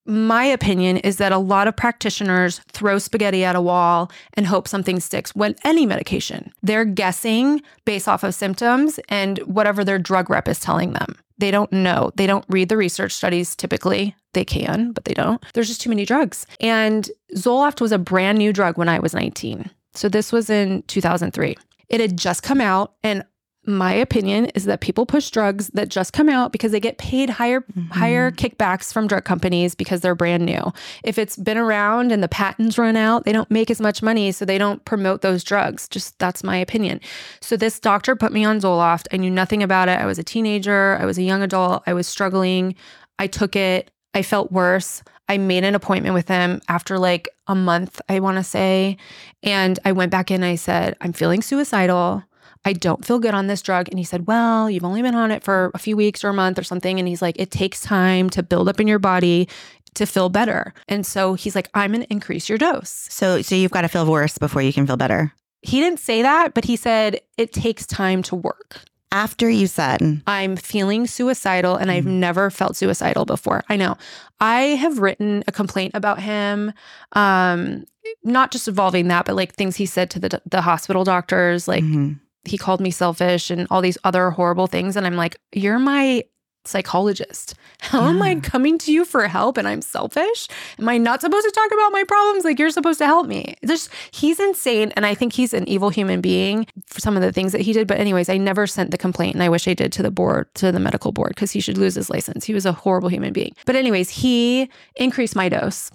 my opinion is that a lot of practitioners throw spaghetti at a wall and hope something sticks when any medication. They're guessing based off of symptoms and whatever their drug rep is telling them. They don't know. They don't read the research studies typically. They can, but they don't. There's just too many drugs. And Zoloft was a brand new drug when I was 19. So this was in 2003. It had just come out and my opinion is that people push drugs that just come out because they get paid higher mm-hmm. higher kickbacks from drug companies because they're brand new. If it's been around and the patents run out, they don't make as much money so they don't promote those drugs. Just that's my opinion. So this doctor put me on Zoloft. I knew nothing about it. I was a teenager, I was a young adult, I was struggling. I took it. I felt worse. I made an appointment with him after like a month, I want to say. And I went back in. I said, I'm feeling suicidal. I don't feel good on this drug. And he said, Well, you've only been on it for a few weeks or a month or something. And he's like, It takes time to build up in your body to feel better. And so he's like, I'm going to increase your dose. So, so you've got to feel worse before you can feel better. He didn't say that, but he said it takes time to work after you said, I'm feeling suicidal and I've mm-hmm. never felt suicidal before. I know. I have written a complaint about him, um, not just involving that, but like things he said to the, the hospital doctors, like mm-hmm. He called me selfish and all these other horrible things. And I'm like, you're my psychologist. How yeah. am I coming to you for help and I'm selfish? Am I not supposed to talk about my problems? Like you're supposed to help me. There's he's insane and I think he's an evil human being for some of the things that he did. But anyways, I never sent the complaint and I wish I did to the board, to the medical board, because he should lose his license. He was a horrible human being. But anyways, he increased my dose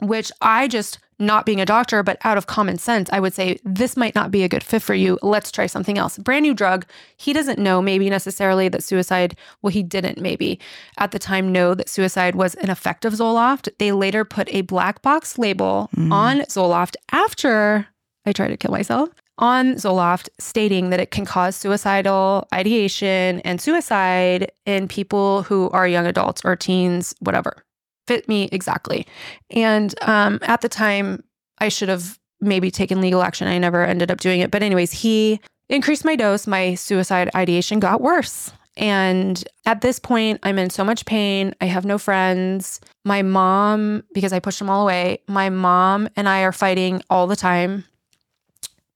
which I just, not being a doctor, but out of common sense, I would say this might not be a good fit for you. Let's try something else. Brand new drug. He doesn't know maybe necessarily that suicide, well, he didn't maybe at the time know that suicide was an effect of Zoloft. They later put a black box label mm. on Zoloft after I tried to kill myself on Zoloft stating that it can cause suicidal ideation and suicide in people who are young adults or teens, whatever fit me exactly. And um, at the time, I should have maybe taken legal action. I never ended up doing it. But, anyways, he increased my dose. My suicide ideation got worse. And at this point, I'm in so much pain. I have no friends. My mom, because I pushed them all away, my mom and I are fighting all the time.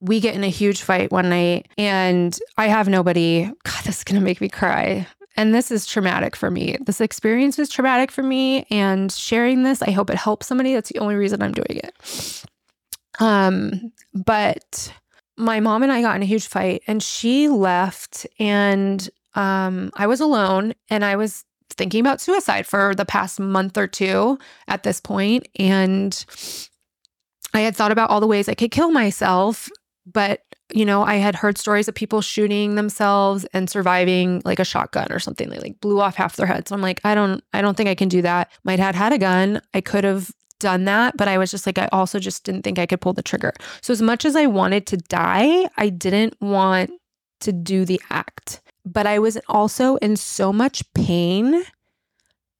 We get in a huge fight one night, and I have nobody. God, this is going to make me cry. And this is traumatic for me. This experience was traumatic for me. And sharing this, I hope it helps somebody. That's the only reason I'm doing it. Um, but my mom and I got in a huge fight and she left and um I was alone and I was thinking about suicide for the past month or two at this point and I had thought about all the ways I could kill myself but you know, I had heard stories of people shooting themselves and surviving like a shotgun or something. They like blew off half their head. So I'm like, I don't, I don't think I can do that. My dad had a gun. I could have done that, but I was just like, I also just didn't think I could pull the trigger. So as much as I wanted to die, I didn't want to do the act. But I was also in so much pain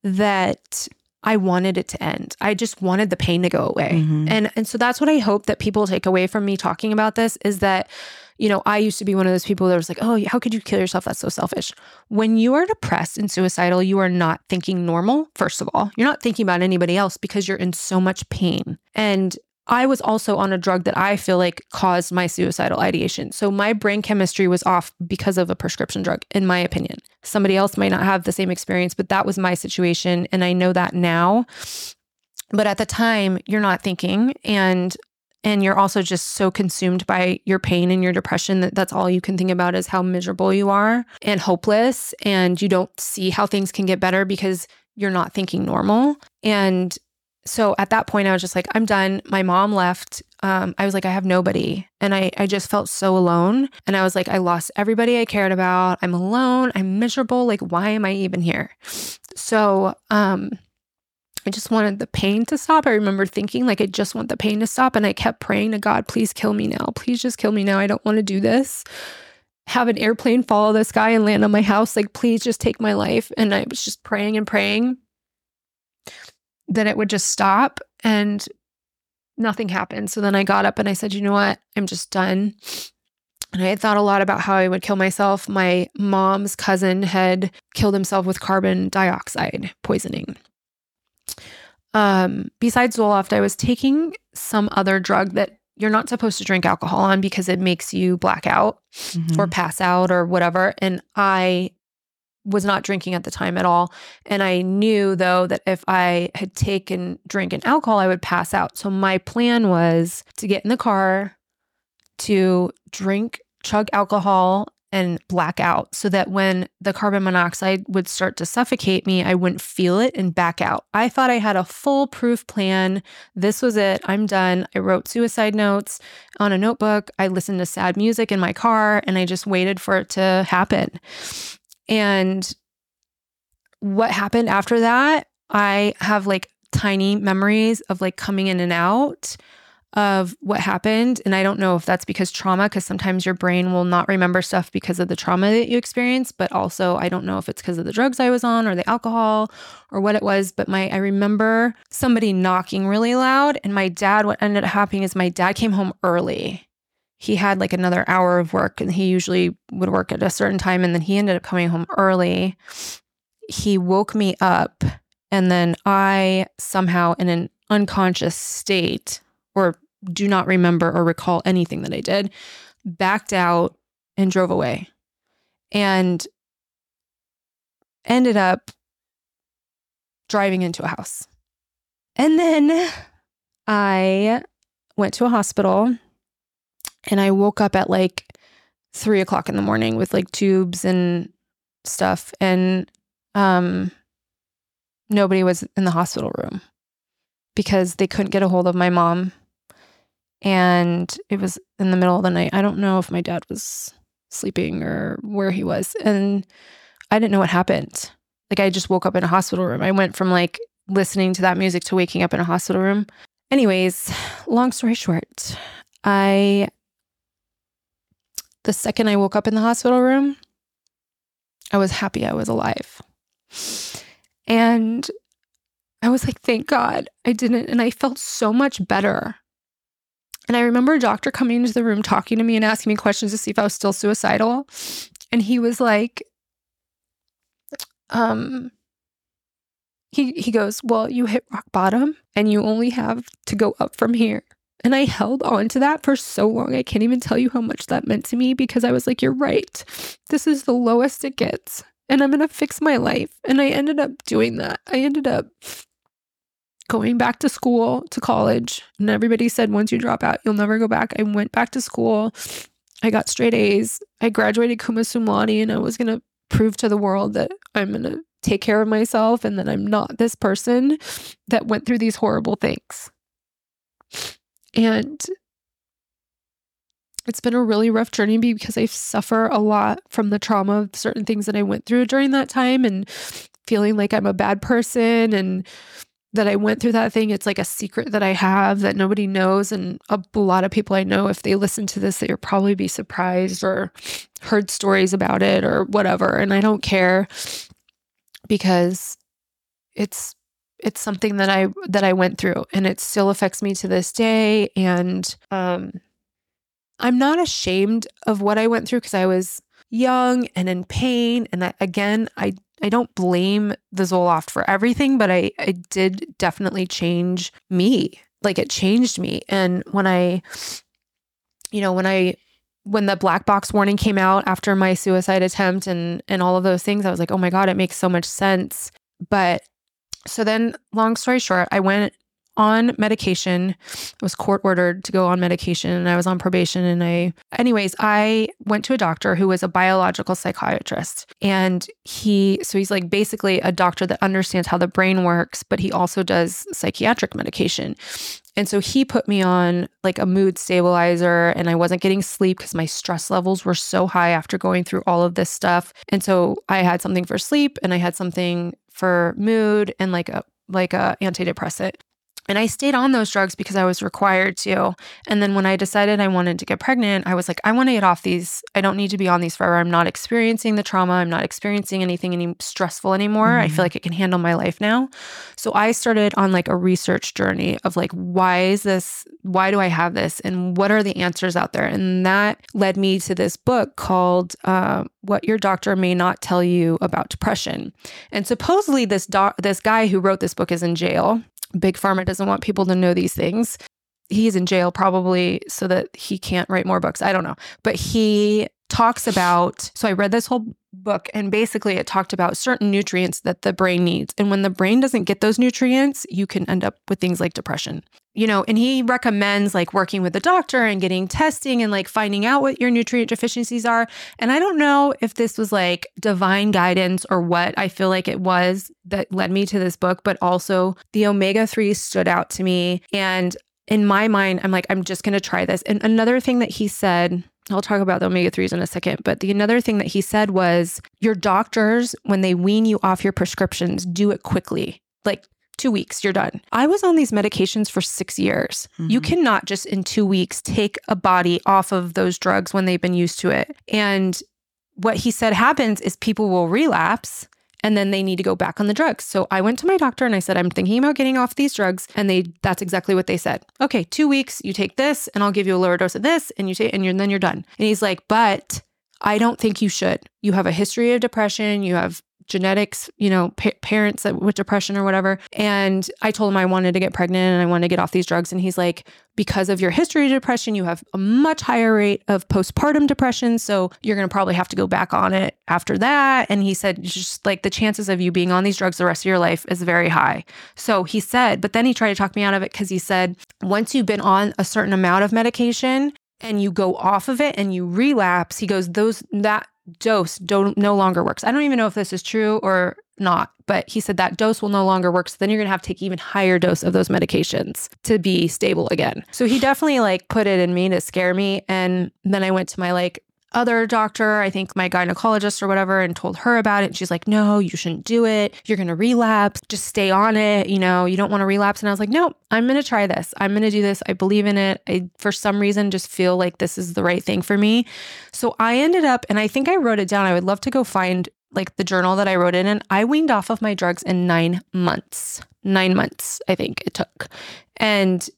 that I wanted it to end. I just wanted the pain to go away. Mm-hmm. And and so that's what I hope that people take away from me talking about this is that you know, I used to be one of those people that was like, "Oh, how could you kill yourself? That's so selfish." When you are depressed and suicidal, you are not thinking normal, first of all. You're not thinking about anybody else because you're in so much pain. And I was also on a drug that I feel like caused my suicidal ideation. So my brain chemistry was off because of a prescription drug, in my opinion. Somebody else might not have the same experience, but that was my situation. And I know that now. But at the time, you're not thinking. And and you're also just so consumed by your pain and your depression that that's all you can think about is how miserable you are and hopeless and you don't see how things can get better because you're not thinking normal and so at that point, I was just like, I'm done. My mom left. Um, I was like, I have nobody. And I, I just felt so alone. And I was like, I lost everybody I cared about. I'm alone. I'm miserable. Like, why am I even here? So, um, I just wanted the pain to stop. I remember thinking, like, I just want the pain to stop. And I kept praying to God, please kill me now. Please just kill me now. I don't want to do this. Have an airplane follow this guy and land on my house. Like, please just take my life. And I was just praying and praying that it would just stop and nothing happened. So then I got up and I said, you know what? I'm just done. And I had thought a lot about how I would kill myself. My mom's cousin had killed himself with carbon dioxide poisoning. Um, besides Zoloft, I was taking some other drug that you're not supposed to drink alcohol on because it makes you black out mm-hmm. or pass out or whatever. And I was not drinking at the time at all. And I knew though that if I had taken drink and alcohol, I would pass out. So my plan was to get in the car, to drink, chug alcohol, and black out so that when the carbon monoxide would start to suffocate me, I wouldn't feel it and back out. I thought I had a foolproof plan. This was it. I'm done. I wrote suicide notes on a notebook. I listened to sad music in my car and I just waited for it to happen. And what happened after that, I have like tiny memories of like coming in and out of what happened. And I don't know if that's because trauma, because sometimes your brain will not remember stuff because of the trauma that you experienced. But also, I don't know if it's because of the drugs I was on or the alcohol or what it was. But my, I remember somebody knocking really loud. And my dad, what ended up happening is my dad came home early he had like another hour of work and he usually would work at a certain time and then he ended up coming home early. He woke me up and then I somehow in an unconscious state or do not remember or recall anything that I did, backed out and drove away and ended up driving into a house. And then I went to a hospital and I woke up at like three o'clock in the morning with like tubes and stuff. And um, nobody was in the hospital room because they couldn't get a hold of my mom. And it was in the middle of the night. I don't know if my dad was sleeping or where he was. And I didn't know what happened. Like I just woke up in a hospital room. I went from like listening to that music to waking up in a hospital room. Anyways, long story short, I the second I woke up in the hospital room, I was happy I was alive. And I was like, thank God I didn't. And I felt so much better. And I remember a doctor coming into the room talking to me and asking me questions to see if I was still suicidal. And he was like, um, he he goes, Well, you hit rock bottom and you only have to go up from here. And I held on to that for so long. I can't even tell you how much that meant to me because I was like, you're right. This is the lowest it gets. And I'm going to fix my life. And I ended up doing that. I ended up going back to school, to college. And everybody said, once you drop out, you'll never go back. I went back to school. I got straight A's. I graduated cum laude, and I was going to prove to the world that I'm going to take care of myself and that I'm not this person that went through these horrible things. And it's been a really rough journey because I suffer a lot from the trauma of certain things that I went through during that time and feeling like I'm a bad person and that I went through that thing. It's like a secret that I have that nobody knows. And a lot of people I know, if they listen to this, they'll probably be surprised or heard stories about it or whatever. And I don't care because it's it's something that I that I went through and it still affects me to this day and um I'm not ashamed of what I went through because I was young and in pain and I, again I I don't blame the Zoloft for everything but I I did definitely change me like it changed me. And when I, you know, when I, when the black box warning came out after my suicide attempt and and all of those things, I was like, oh my God, it makes so much sense. But so then, long story short, I went on medication. I was court ordered to go on medication and I was on probation. And I, anyways, I went to a doctor who was a biological psychiatrist. And he, so he's like basically a doctor that understands how the brain works, but he also does psychiatric medication. And so he put me on like a mood stabilizer, and I wasn't getting sleep because my stress levels were so high after going through all of this stuff. And so I had something for sleep and I had something for mood and like a like a antidepressant. And I stayed on those drugs because I was required to. And then when I decided I wanted to get pregnant, I was like, I want to get off these. I don't need to be on these forever. I'm not experiencing the trauma. I'm not experiencing anything any stressful anymore. Mm-hmm. I feel mm-hmm. like I can handle my life now. So I started on like a research journey of like, why is this? Why do I have this? And what are the answers out there? And that led me to this book called uh, "What Your Doctor May Not Tell You About Depression." And supposedly this doc, this guy who wrote this book is in jail Big Pharma doesn't want people to know these things. He's in jail probably so that he can't write more books. I don't know. But he talks about so I read this whole book and basically it talked about certain nutrients that the brain needs. And when the brain doesn't get those nutrients, you can end up with things like depression. You know, and he recommends like working with a doctor and getting testing and like finding out what your nutrient deficiencies are. And I don't know if this was like divine guidance or what I feel like it was that led me to this book, but also the omega 3 stood out to me. And in my mind, I'm like, I'm just going to try this. And another thing that he said I'll talk about the omega 3s in a second. But the another thing that he said was your doctors, when they wean you off your prescriptions, do it quickly. Like two weeks, you're done. I was on these medications for six years. Mm-hmm. You cannot just in two weeks take a body off of those drugs when they've been used to it. And what he said happens is people will relapse and then they need to go back on the drugs. So I went to my doctor and I said, I'm thinking about getting off these drugs. And they that's exactly what they said. Okay, two weeks, you take this, and I'll give you a lower dose of this, and you take and, and then you're done. And he's like, but I don't think you should. You have a history of depression. You have genetics, you know, pa- parents with depression or whatever. And I told him I wanted to get pregnant and I wanted to get off these drugs. And he's like, because of your history of depression, you have a much higher rate of postpartum depression. So you're going to probably have to go back on it after that. And he said, just like the chances of you being on these drugs the rest of your life is very high. So he said, but then he tried to talk me out of it because he said, once you've been on a certain amount of medication, and you go off of it and you relapse, he goes, those that dose don't no longer works. I don't even know if this is true or not, but he said that dose will no longer work. So then you're gonna have to take even higher dose of those medications to be stable again. So he definitely like put it in me to scare me. And then I went to my like other doctor, I think my gynecologist or whatever, and told her about it. And she's like, no, you shouldn't do it. You're going to relapse. Just stay on it. You know, you don't want to relapse. And I was like, no, I'm going to try this. I'm going to do this. I believe in it. I, for some reason, just feel like this is the right thing for me. So I ended up, and I think I wrote it down. I would love to go find like the journal that I wrote in, and I weaned off of my drugs in nine months. Nine months, I think it took. And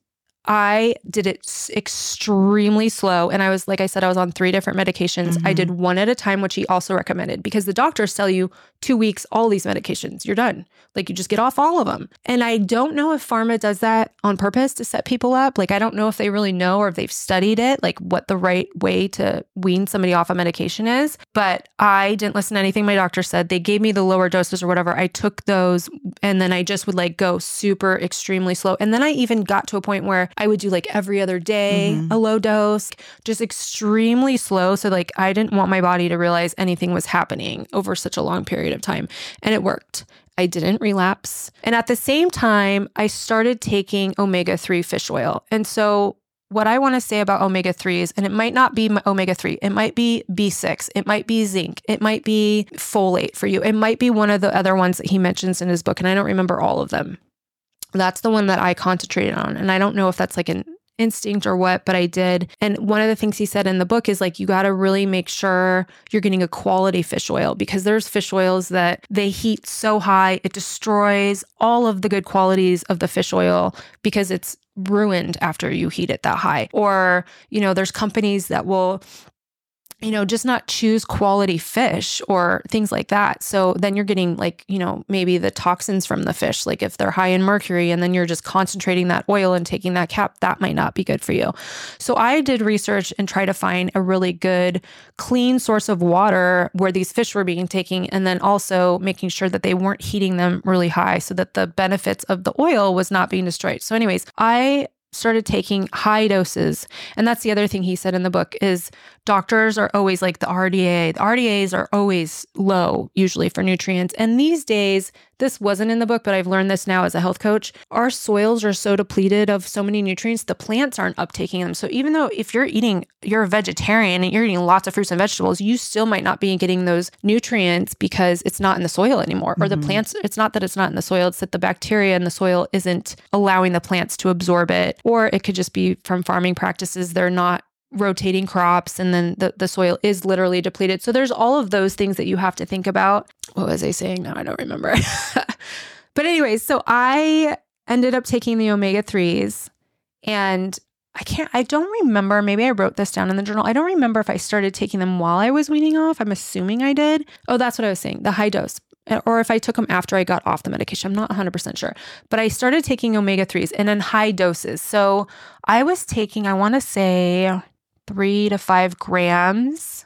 I did it extremely slow. And I was, like I said, I was on three different medications. Mm-hmm. I did one at a time, which he also recommended because the doctors tell you two weeks, all these medications, you're done. Like you just get off all of them. And I don't know if pharma does that on purpose to set people up. Like I don't know if they really know or if they've studied it, like what the right way to wean somebody off a medication is. But I didn't listen to anything my doctor said. They gave me the lower doses or whatever. I took those and then I just would like go super extremely slow. And then I even got to a point where I would do like every other day, mm-hmm. a low dose, just extremely slow. So, like, I didn't want my body to realize anything was happening over such a long period of time. And it worked. I didn't relapse. And at the same time, I started taking omega 3 fish oil. And so, what I want to say about omega 3s, and it might not be omega 3, it might be B6, it might be zinc, it might be folate for you, it might be one of the other ones that he mentions in his book. And I don't remember all of them. That's the one that I concentrated on. And I don't know if that's like an instinct or what, but I did. And one of the things he said in the book is like, you got to really make sure you're getting a quality fish oil because there's fish oils that they heat so high, it destroys all of the good qualities of the fish oil because it's ruined after you heat it that high. Or, you know, there's companies that will you know, just not choose quality fish or things like that. So then you're getting like, you know, maybe the toxins from the fish, like if they're high in mercury and then you're just concentrating that oil and taking that cap, that might not be good for you. So I did research and try to find a really good, clean source of water where these fish were being taken, and then also making sure that they weren't heating them really high so that the benefits of the oil was not being destroyed. So, anyways, I started taking high doses. And that's the other thing he said in the book is doctors are always like the RDA the RDAs are always low usually for nutrients. And these days this wasn't in the book but I've learned this now as a health coach our soils are so depleted of so many nutrients the plants aren't uptaking them so even though if you're eating you're a vegetarian and you're eating lots of fruits and vegetables you still might not be getting those nutrients because it's not in the soil anymore or Mm-hmm. the plants it's not that it's not in the soil it's that the bacteria in the soil isn't allowing the plants to absorb it or it could just be from farming practices they're not rotating crops and then the, the soil is literally depleted. So there's all of those things that you have to think about. What was i saying? Now i don't remember. But anyways so i ended up taking the omega-3s and i can't i don't remember maybe i wrote this down in the journal. I don't remember if i started taking them while i was weaning off. I'm assuming i did. Oh that's what i was saying the high dose. Or if I took them after I got off the medication. I'm not 100% sure. But I started taking omega 3s and in high doses. So I was taking, I want to say, three to five grams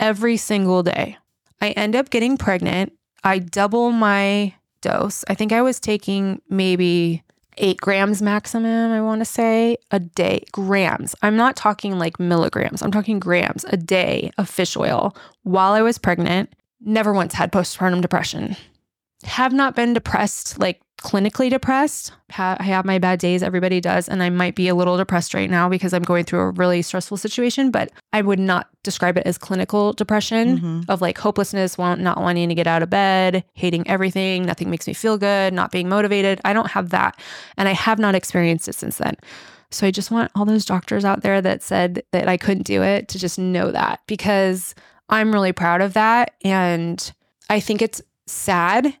every single day. I end up getting pregnant. I double my dose. I think I was taking maybe eight grams maximum, I want to say, a day. Grams. I'm not talking like milligrams, I'm talking grams a day of fish oil while I was pregnant never once had postpartum depression. Have not been depressed, like clinically depressed. Ha- I have my bad days, everybody does. And I might be a little depressed right now because I'm going through a really stressful situation, but I would not describe it as clinical depression Mhm. of like hopelessness, want, not wanting to get out of bed, hating everything, nothing makes me feel good, not being motivated. I don't have that. And I have not experienced it since then. So I just want all those doctors out there that said that I couldn't do it to just know that because I'm really proud of that. And I think it's sad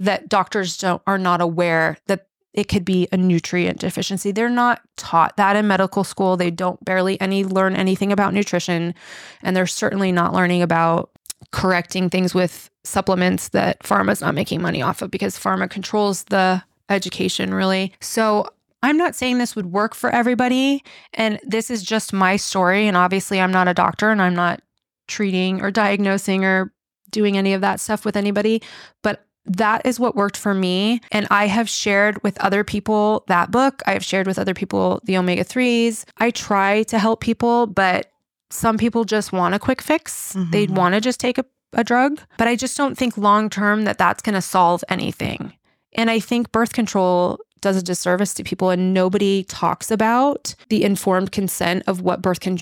that doctors don't are not aware that it could be a nutrient deficiency. They're not taught that in medical school. They don't barely any learn anything about nutrition. And they're certainly not learning about correcting things with supplements that pharma's not making money off of because pharma controls the education really. So I'm not saying this would work for everybody. And this is just my story. And obviously, I'm not a doctor and I'm not treating or diagnosing or doing any of that stuff with anybody. But that is what worked for me. And I have shared with other people that book. I have shared with other people the omega 3s. I try to help people, but some people just want a quick fix. They Mhm. want to just take a, a drug. But I just don't think long term that that's going to solve anything. And I think birth control does a disservice to people and nobody talks about the informed consent of what birth con-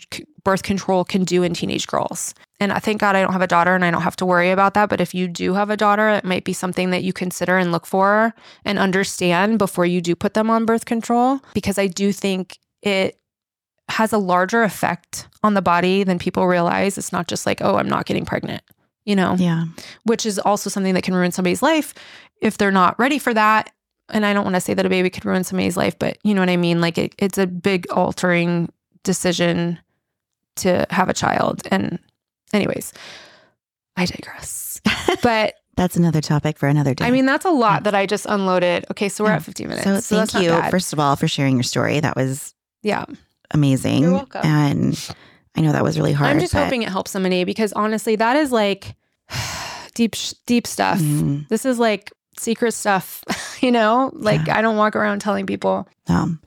birth control can do in teenage girls. And I thank God I don't have a daughter and I don't have to worry about that, but if you do have a daughter, it might be something that you consider and look for and understand before you do put them on birth control because I do think it has a larger effect on the body than people realize. It's not just like, "Oh, I'm not getting pregnant." You know Yeah. which is also something that can ruin somebody's life if they're not ready for that. And I don't want to say that a baby could ruin somebody's life, but you know what I mean? Like it, it's a big altering decision to have a child. And, anyways, I digress. But That's another topic for another day. I mean, that's a lot that I just unloaded. Okay, so we're Yeah. at 15 minutes. so that's thank you, first of all, for sharing your story. That was yeah. amazing. You're welcome. And I know that was really hard. I'm just but- hoping it helps somebody because honestly, that is like deep, deep stuff. Mm, This is like secret stuff, you know? Like I don't walk around telling people. um,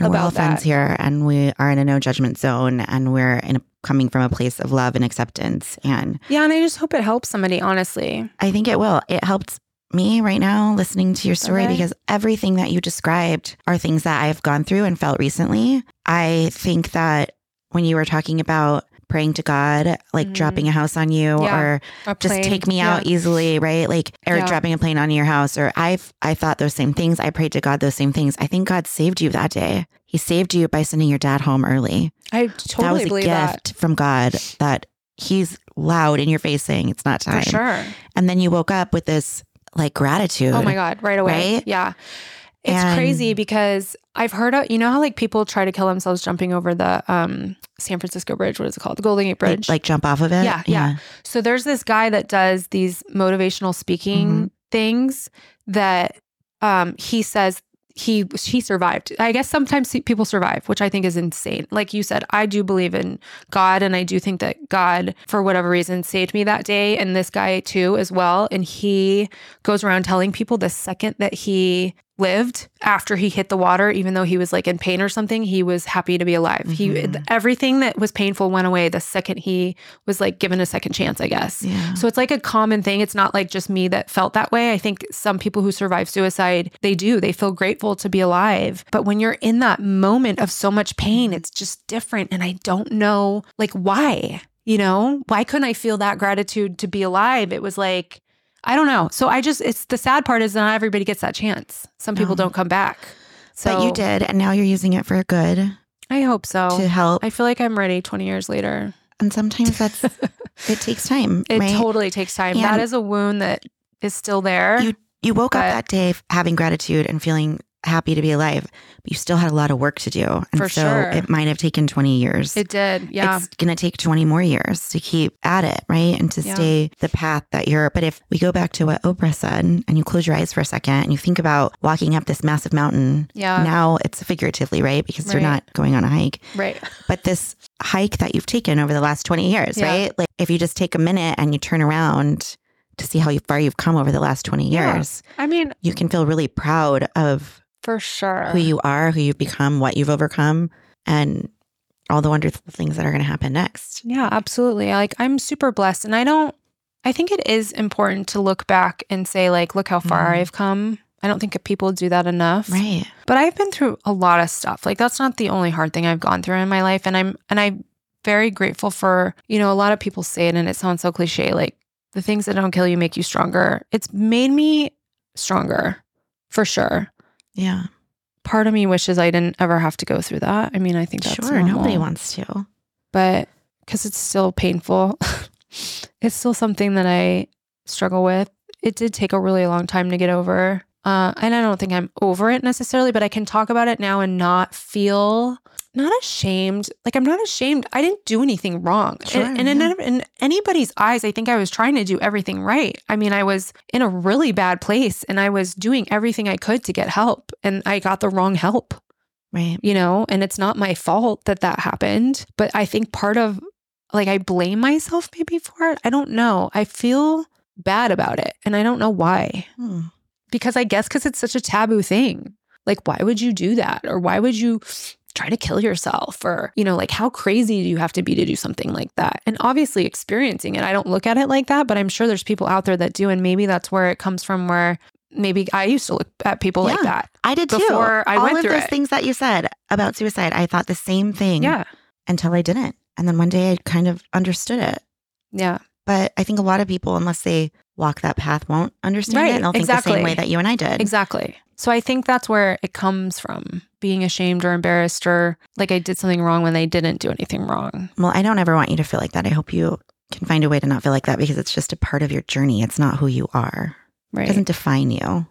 and we're all About friends here, and we are in a no judgment zone, and we're in a, coming from a place of love and acceptance. And Yeah, and I just hope it helps somebody, honestly. I think it will. It helped me right now listening to your story Okay. because everything that you described are things that I've gone through and felt recently. I think that when you were talking about praying to God, like Mhm. dropping a house on you Yeah. or A just plane. take me Yeah. out easily, right? Like or Yeah. dropping a plane on your house or I've I thought those same things. I prayed to God those same things. I think God saved you that day. He saved you by sending your dad home early. I that totally was a believe gift that. from God that he's loud in your face saying it's not time. For sure. And then you woke up with this like gratitude. Oh my God, right away. Right? Yeah. It's And- crazy because I've heard of, you know how like people try to kill themselves jumping over the um San Francisco Bridge. What is it called? The Golden Gate Bridge. like jump off of it. Yeah, yeah. So there's this guy that does these motivational speaking Mm-hmm. things that um he says he he survived. I guess sometimes people survive, which I think is insane. Like you said, I do believe in God and I do think that God for whatever reason saved me that day and this guy too as well and he goes around telling people the second that he lived after he hit the water even though he was like in pain or something he was happy to be alive. He Mhm. everything that was painful went away the second he was like given a second chance i guess. Yeah. so it's like a common thing. It's not like just me that felt that way. I think some people who survive suicide they do. They feel grateful to be alive. But when you're in that moment of so much pain it's just different and i don't know like why you know? Why couldn't i feel that gratitude to be alive? It was like I don't know. So I just it's the sad part is not everybody gets that chance. Some people No. don't come back. So but you did, and now you're using it for good I hope so. to help. I feel like I'm ready 20 years later. and sometimes that's it takes time. It right? totally takes time. And- that is a wound that is still there. You you woke up that day having gratitude and feeling happy to be alive, but you still had a lot of work to do. And For so sure. it might have taken 20 years. it did. Yeah. It's going to take 20 more years to keep at it, right? And to Yeah. stay the path that you're. But if we go back to what Oprah said and you close your eyes for a second and you think about walking up this massive mountain, yeah. now it's figuratively, right? Because you're not going on a hike. right. But this hike that you've taken over the last 20 years, Yeah. right? Like if you just take a minute and you turn around to see how far you've come over the last 20 Yeah. years, I mean, you can feel really proud of for sure. who you are, who you've become, what you've overcome, and all the wonderful things that are going to happen next. Yeah, absolutely. Like I'm super blessed and I don't I think it is important to look back and say like look how far Mhm. I've come. I don't think people do that enough. Right. But I've been through a lot of stuff. Like that's not the only hard thing I've gone through in my life and I'm and I'm very grateful for, you know, a lot of people say it and it sounds so cliche like the things that don't kill you make you stronger. It's made me stronger for sure. Yeah. Part of me wishes I didn't ever have to go through that. I mean, I think that's sure. Nobody wants to. but because it's still painful, it's still something that I struggle with. It did take a really long time to get over. Uh, and I don't think I'm over it necessarily, but I can talk about it now and not feel not ashamed. Like I'm not ashamed. I didn't do anything wrong. Sure, and and in, in anybody's eyes, I think I was trying to do everything right. I mean, I was in a really bad place and I was doing everything I could to get help and I got the wrong help Right. you know, and it's not my fault that that happened. But I think part of like I blame myself maybe for it. I don't know. I feel bad about it and I don't know why. Hmm. Because I guess because it's such a taboo thing. Like, why would you do that? Or why would you try to kill yourself? Or, you know, like how crazy do you have to be to do something like that? And obviously, experiencing it, I don't look at it like that, but I'm sure there's people out there that do. And maybe that's where it comes from, where maybe I used to look at people like that. I did too. Before I All went of through those it. things that you said about suicide, I thought the same thing Yeah. until I didn't. And then one day I kind of understood it. Yeah. But I think a lot of people, unless they walk that path, won't understand Right, it. And they'll think the same way that you and I did. Exactly. So I think that's where it comes from being ashamed or embarrassed or like I did something wrong when they didn't do anything wrong. Well, I don't ever want you to feel like that. I hope you can find a way to not feel like that because it's just a part of your journey. It's not who you are. Right. It doesn't define you.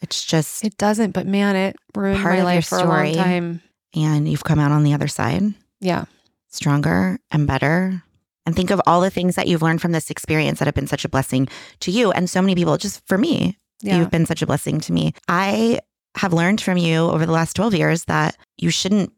It's just, it doesn't, but man, it ruined Part my of your life for a long time. and you've come out on the other side Yeah. stronger and better. And think of all the things that you've learned from this experience that have been such a blessing to you and so many people. Just for me, Yeah. you've been such a blessing to me. I have learned from you over the last 12 years that you shouldn't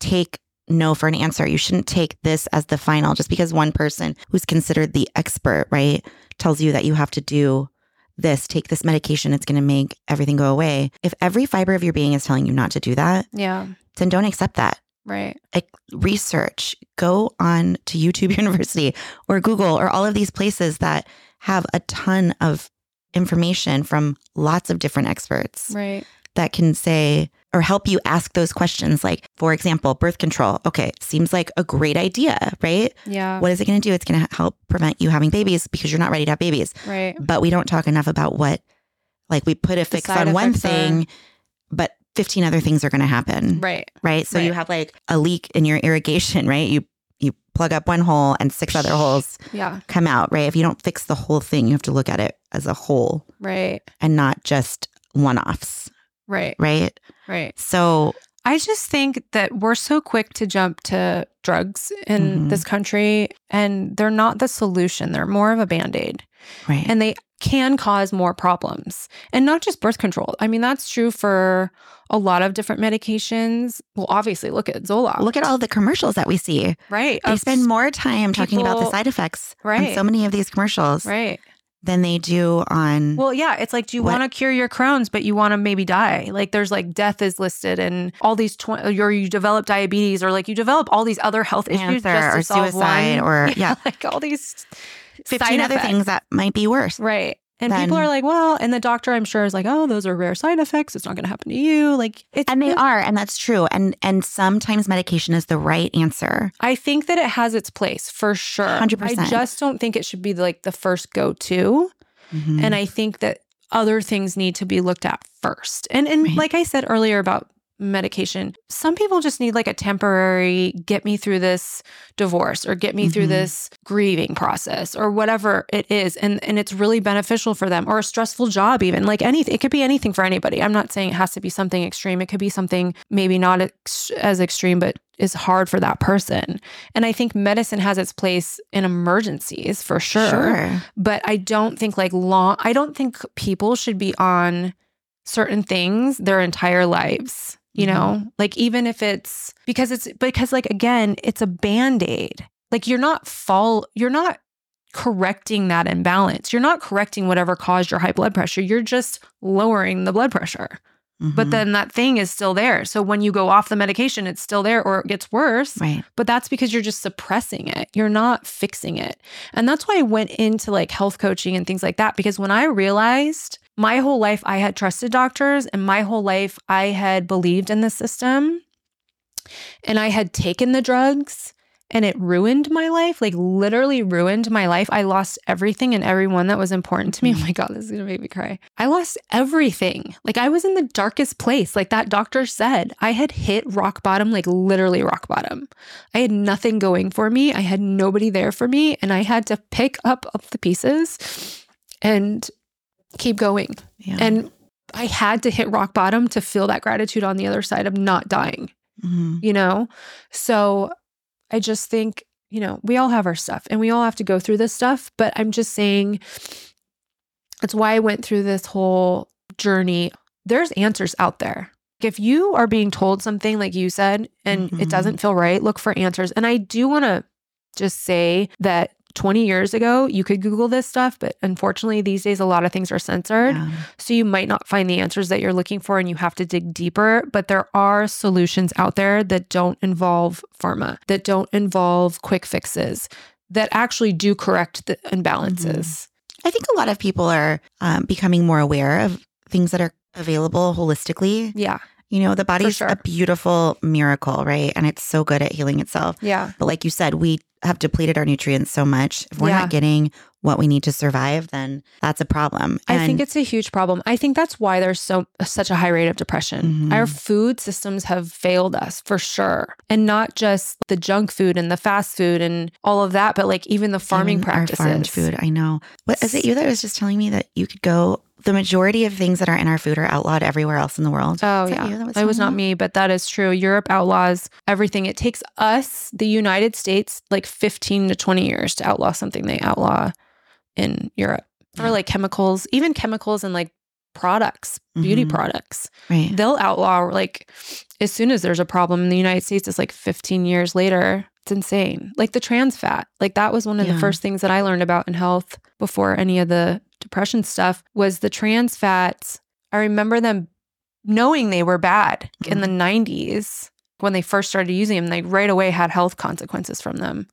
take no for an answer. You shouldn't take this as the final just because one person who's considered the expert, right, tells you that you have to do this, take this medication, it's going to make everything go away. If every fiber of your being is telling you not to do that, Yeah. then don't accept that. Right. Like, research, go on to YouTube University or Google or all of these places that have a ton of information from lots of different experts Right. that can say or help you ask those questions. Like, for example, birth control. Okay, seems like a great idea, right? Yeah. What is it going to do? It's going to help prevent you having babies because you're not ready to have babies. Right. But we don't talk enough about what, like, we put a fix on one effects are- thing, but 15 other things are going to happen Right. right? So you have like a leak in your irrigation, right? You you plug up one hole and six other holes Yeah. come out, right? If you don't fix the whole thing, you have to look at it as a whole Right. and not just one-offs, Right. right? Right. So I just think that we're so quick to jump to drugs in Mhm. this country, and they're not the solution. They're more of a band aid, Right. and they can cause more problems. And not just birth control. I mean, that's true for a lot of different medications. Well, obviously, look at Zoloft. Look at all the commercials that we see. right. They spend more time talking about the side effects on Right. so many of these commercials right. than they do on. Well, yeah, it's like, do you want to cure your Crohn's, but you want to maybe die? Like, there's like death is listed, and all these, tw- or you develop diabetes, or like you develop all these other health issues Cancer just to or suicide one. or- yeah. like all these 15 other effects. things that might be worse. right? And then- people are like, well, and the doctor, I'm sure, is like, oh, those are rare side effects. It's not going to happen to you. Like, it's And they are, and that's true. And and sometimes medication is the right answer. I think that it has its place for sure. 100%. I just don't think it should be like the first go to. Mhm. And I think that other things need to be looked at first. And and Right. like I said earlier about medication, some people just need like a temporary get me through this divorce or get me through Mhm. this grieving process or whatever it is and and it's really beneficial for them or a stressful job even like anything it could be anything for anybody. I'm not saying it has to be something extreme. It could be something maybe not ex- as extreme but is hard for that person. And I think medicine has its place in emergencies for sure. but I don't think like long I don't think people should be on certain things their entire lives. You Mhm. know, like even if it's because it's because like again, it's a band-aid. Like you're not fall you're not correcting that imbalance. You're not correcting whatever caused your high blood pressure. You're just lowering the blood pressure. But Mhm. then that thing is still there. So when you go off the medication, it's still there or it gets worse right. but that's because you're just suppressing it. You're not fixing it. And that's why I went into like health coaching and things like that because when I realized my whole life I had trusted doctors and my whole life I had believed in the system and I had taken the drugs and it ruined my life, like literally ruined my life. I lost everything and everyone that was important to me. Oh my God, this is gonna make me cry. I lost everything. Like I was in the darkest place. Like that doctor said, I had hit rock bottom, like literally rock bottom. I had nothing going for me. I had nobody there for me. And I had to pick up up the pieces and keep going. Yeah. And I had to hit rock bottom to feel that gratitude on the other side of not dying Mhm. you know? So I just think, you know, we all have our stuff and we all have to go through this stuff. But I'm just saying, it's why I went through this whole journey. There's answers out there. If you are being told something like you said and Mhm. it doesn't feel right, look for answers. And I do want to just say that 20 years ago, you could Google this stuff, but unfortunately, these days, a lot of things are censored. Yeah. So you might not find the answers that you're looking for and you have to dig deeper, but there are solutions out there that don't involve pharma, that don't involve quick fixes, that actually do correct the imbalances. I think a lot of people are um, becoming more aware of things that are available holistically. Yeah. You know, the body's sure. a beautiful miracle, right? And it's so good at healing itself. Yeah. But like you said, we have depleted our nutrients so much. If we're Yeah. not getting what we need to survive, then that's a problem. I think it's a huge problem. I think that's why there's so such a high rate of depression. Mhm. Our food systems have failed us for sure. And not just the junk food and the fast food and all of that, but like even the farming even our practices. farmed food. I know. What is it you that was just telling me that you could go the majority of things that are in our food are outlawed everywhere else in the world? Oh yeah, you that was it was not me, but that is true. Europe outlaws everything. It takes us, the United States, like fifteen to twenty years to outlaw something they outlaw in Europe Yeah. or like chemicals, even chemicals and like products, beauty Mhm. products. Right. They'll outlaw like as soon as there's a problem in the United States. It's like fifteen years later. It's insane. Like the trans fat, like that was one of Yeah. the first things that I learned about in health before any of the depression stuff was the trans fats. I remember them knowing they were bad in the Mm-hmm. 90s when they first started using them. They right away had health consequences from them.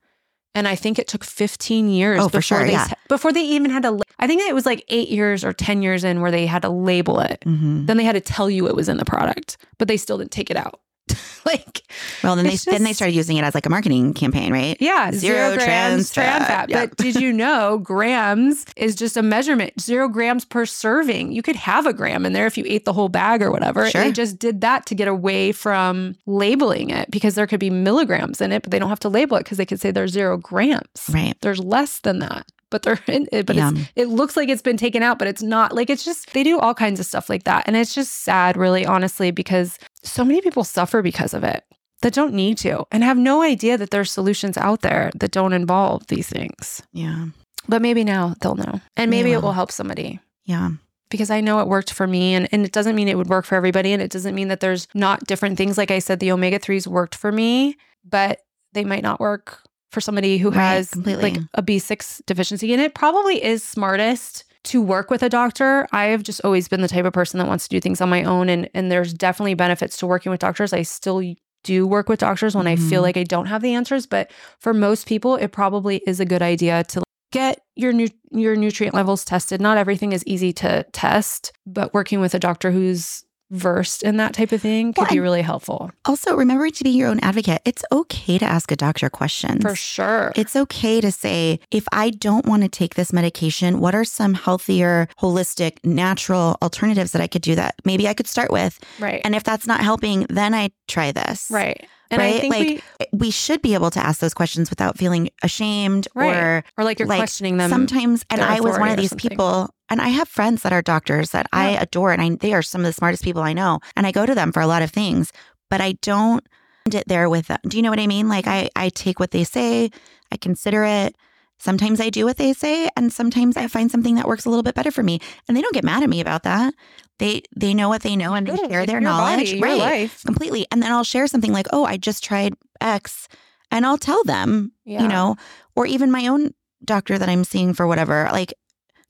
And I think it took 15 years Oh, before for sure, they yeah. before they even had to. I think it was like eight years or 10 years in where they had to label it. Mhm. Then they had to tell you it was in the product, but they still didn't take it out. like, Well, then they It's then they started using it as like a marketing campaign, right? yeah, Zero zero, trans grams trans fat. fat. Yeah. But did you know grams is just a measurement? Zero grams per serving. You could have a gram in there if you ate the whole bag or whatever. Sure. They just did that to get away from labeling it because there could be milligrams in it, but they don't have to label it because they could say there's zero grams. Right. There's less than that. But they're in it, but Yeah. it's, it looks like it's been taken out, but it's not. Like it's just they do all kinds of stuff like that, and it's just sad, really, honestly, because so many people suffer because of it that don't need to and have no idea that there's solutions out there that don't involve these things. Yeah. But maybe now they'll know, and maybe it will. will help somebody Yeah. because I know it worked for me and, and it doesn't mean it would work for everybody. And it doesn't mean that there's not different things. Like I said, the omega 3s worked for me, but they might not work for somebody who Right, has completely. like a B6 deficiency. And it probably is smartest to work with a doctor. I have just always been the type of person that wants to do things on my own. And, and there's definitely benefits to working with doctors. I still do work with doctors when I feel Mhm. like I don't have the answers. But for most people, it probably is a good idea to get your nu- your nutrient levels tested. Not everything is easy to test, but working with a doctor who's versed in that type of thing could Well, be really helpful. Also, remember to be your own advocate. It's okay to ask a doctor questions. For sure. It's okay to say, if I don't want to take this medication, what are some healthier, holistic, natural alternatives that I could do that maybe I could start with? right. And if that's not helping, then I try this. right. And I right? think Like, we eh, We should be able to ask those questions without feeling ashamed Right. or or like you're like, questioning them. sometimes. And I was one of these something. people, and I have friends that are doctors that I adore, and I, they are some of the smartest people I know. And I go to them for a lot of things, but I don't end it there with them. Do you know what I mean? Like I, I take what they say, I consider it. Sometimes I do what they say, and sometimes I find something that works a little bit better for me. And they don't get mad at me about that. They they know what they know and they share their knowledge. body, right. life. Completely. And then I'll share something like, oh, I just tried X. And I'll tell them, Yeah. you know, or even my own doctor that I'm seeing for whatever. Like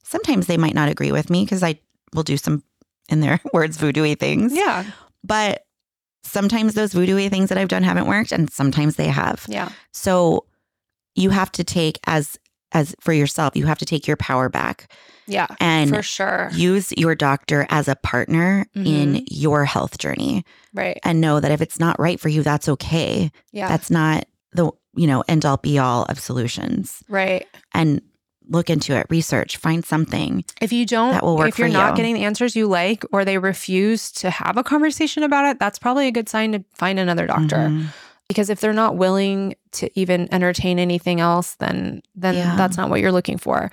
sometimes they might not agree with me because I will do some, in their words, voodoo things. Yeah. But sometimes those voodoo things that I've done haven't worked and sometimes they have. Yeah. So you have to take as as for yourself, you have to take your power back Yeah. and For sure. use your doctor as a partner in Mhm. your health journey Right. and know that if it's not right for you, that's okay. Yeah. That's not the, you know, end all be all of solutions. right. And look into it, research, find something. If you don't, That will work if you're not you. getting the answers you like, or they refuse to have a conversation about it, that's probably a good sign to find another doctor. Mhm. Because if they're not willing to even entertain anything else, then then Yeah. that's not what you're looking for.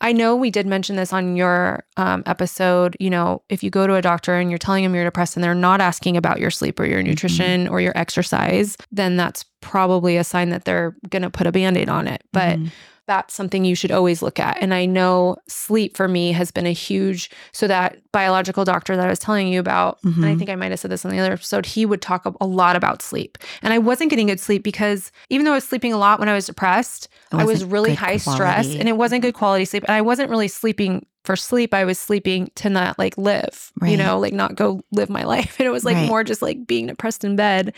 I know we did mention this on your um, episode. You know, if you go to a doctor and you're telling them you're depressed and they're not asking about your sleep or your Mm-hmm. nutrition or your exercise, then that's probably a sign that they're going to put a band aid on it. But Mhm. That's something you should always look at. And I know sleep for me has been a huge, so that biological doctor that I was telling you about, and I Mhm. think I might have said this on the other episode, he would talk a- lot about sleep. And I wasn't getting good sleep because even though I was sleeping a lot when I was depressed, I was really high stress and it wasn't good quality sleep. And I wasn't really sleeping for sleep. I was sleeping to not like live, you know, like not go live my life. And it was like Right. more just like being depressed in bed.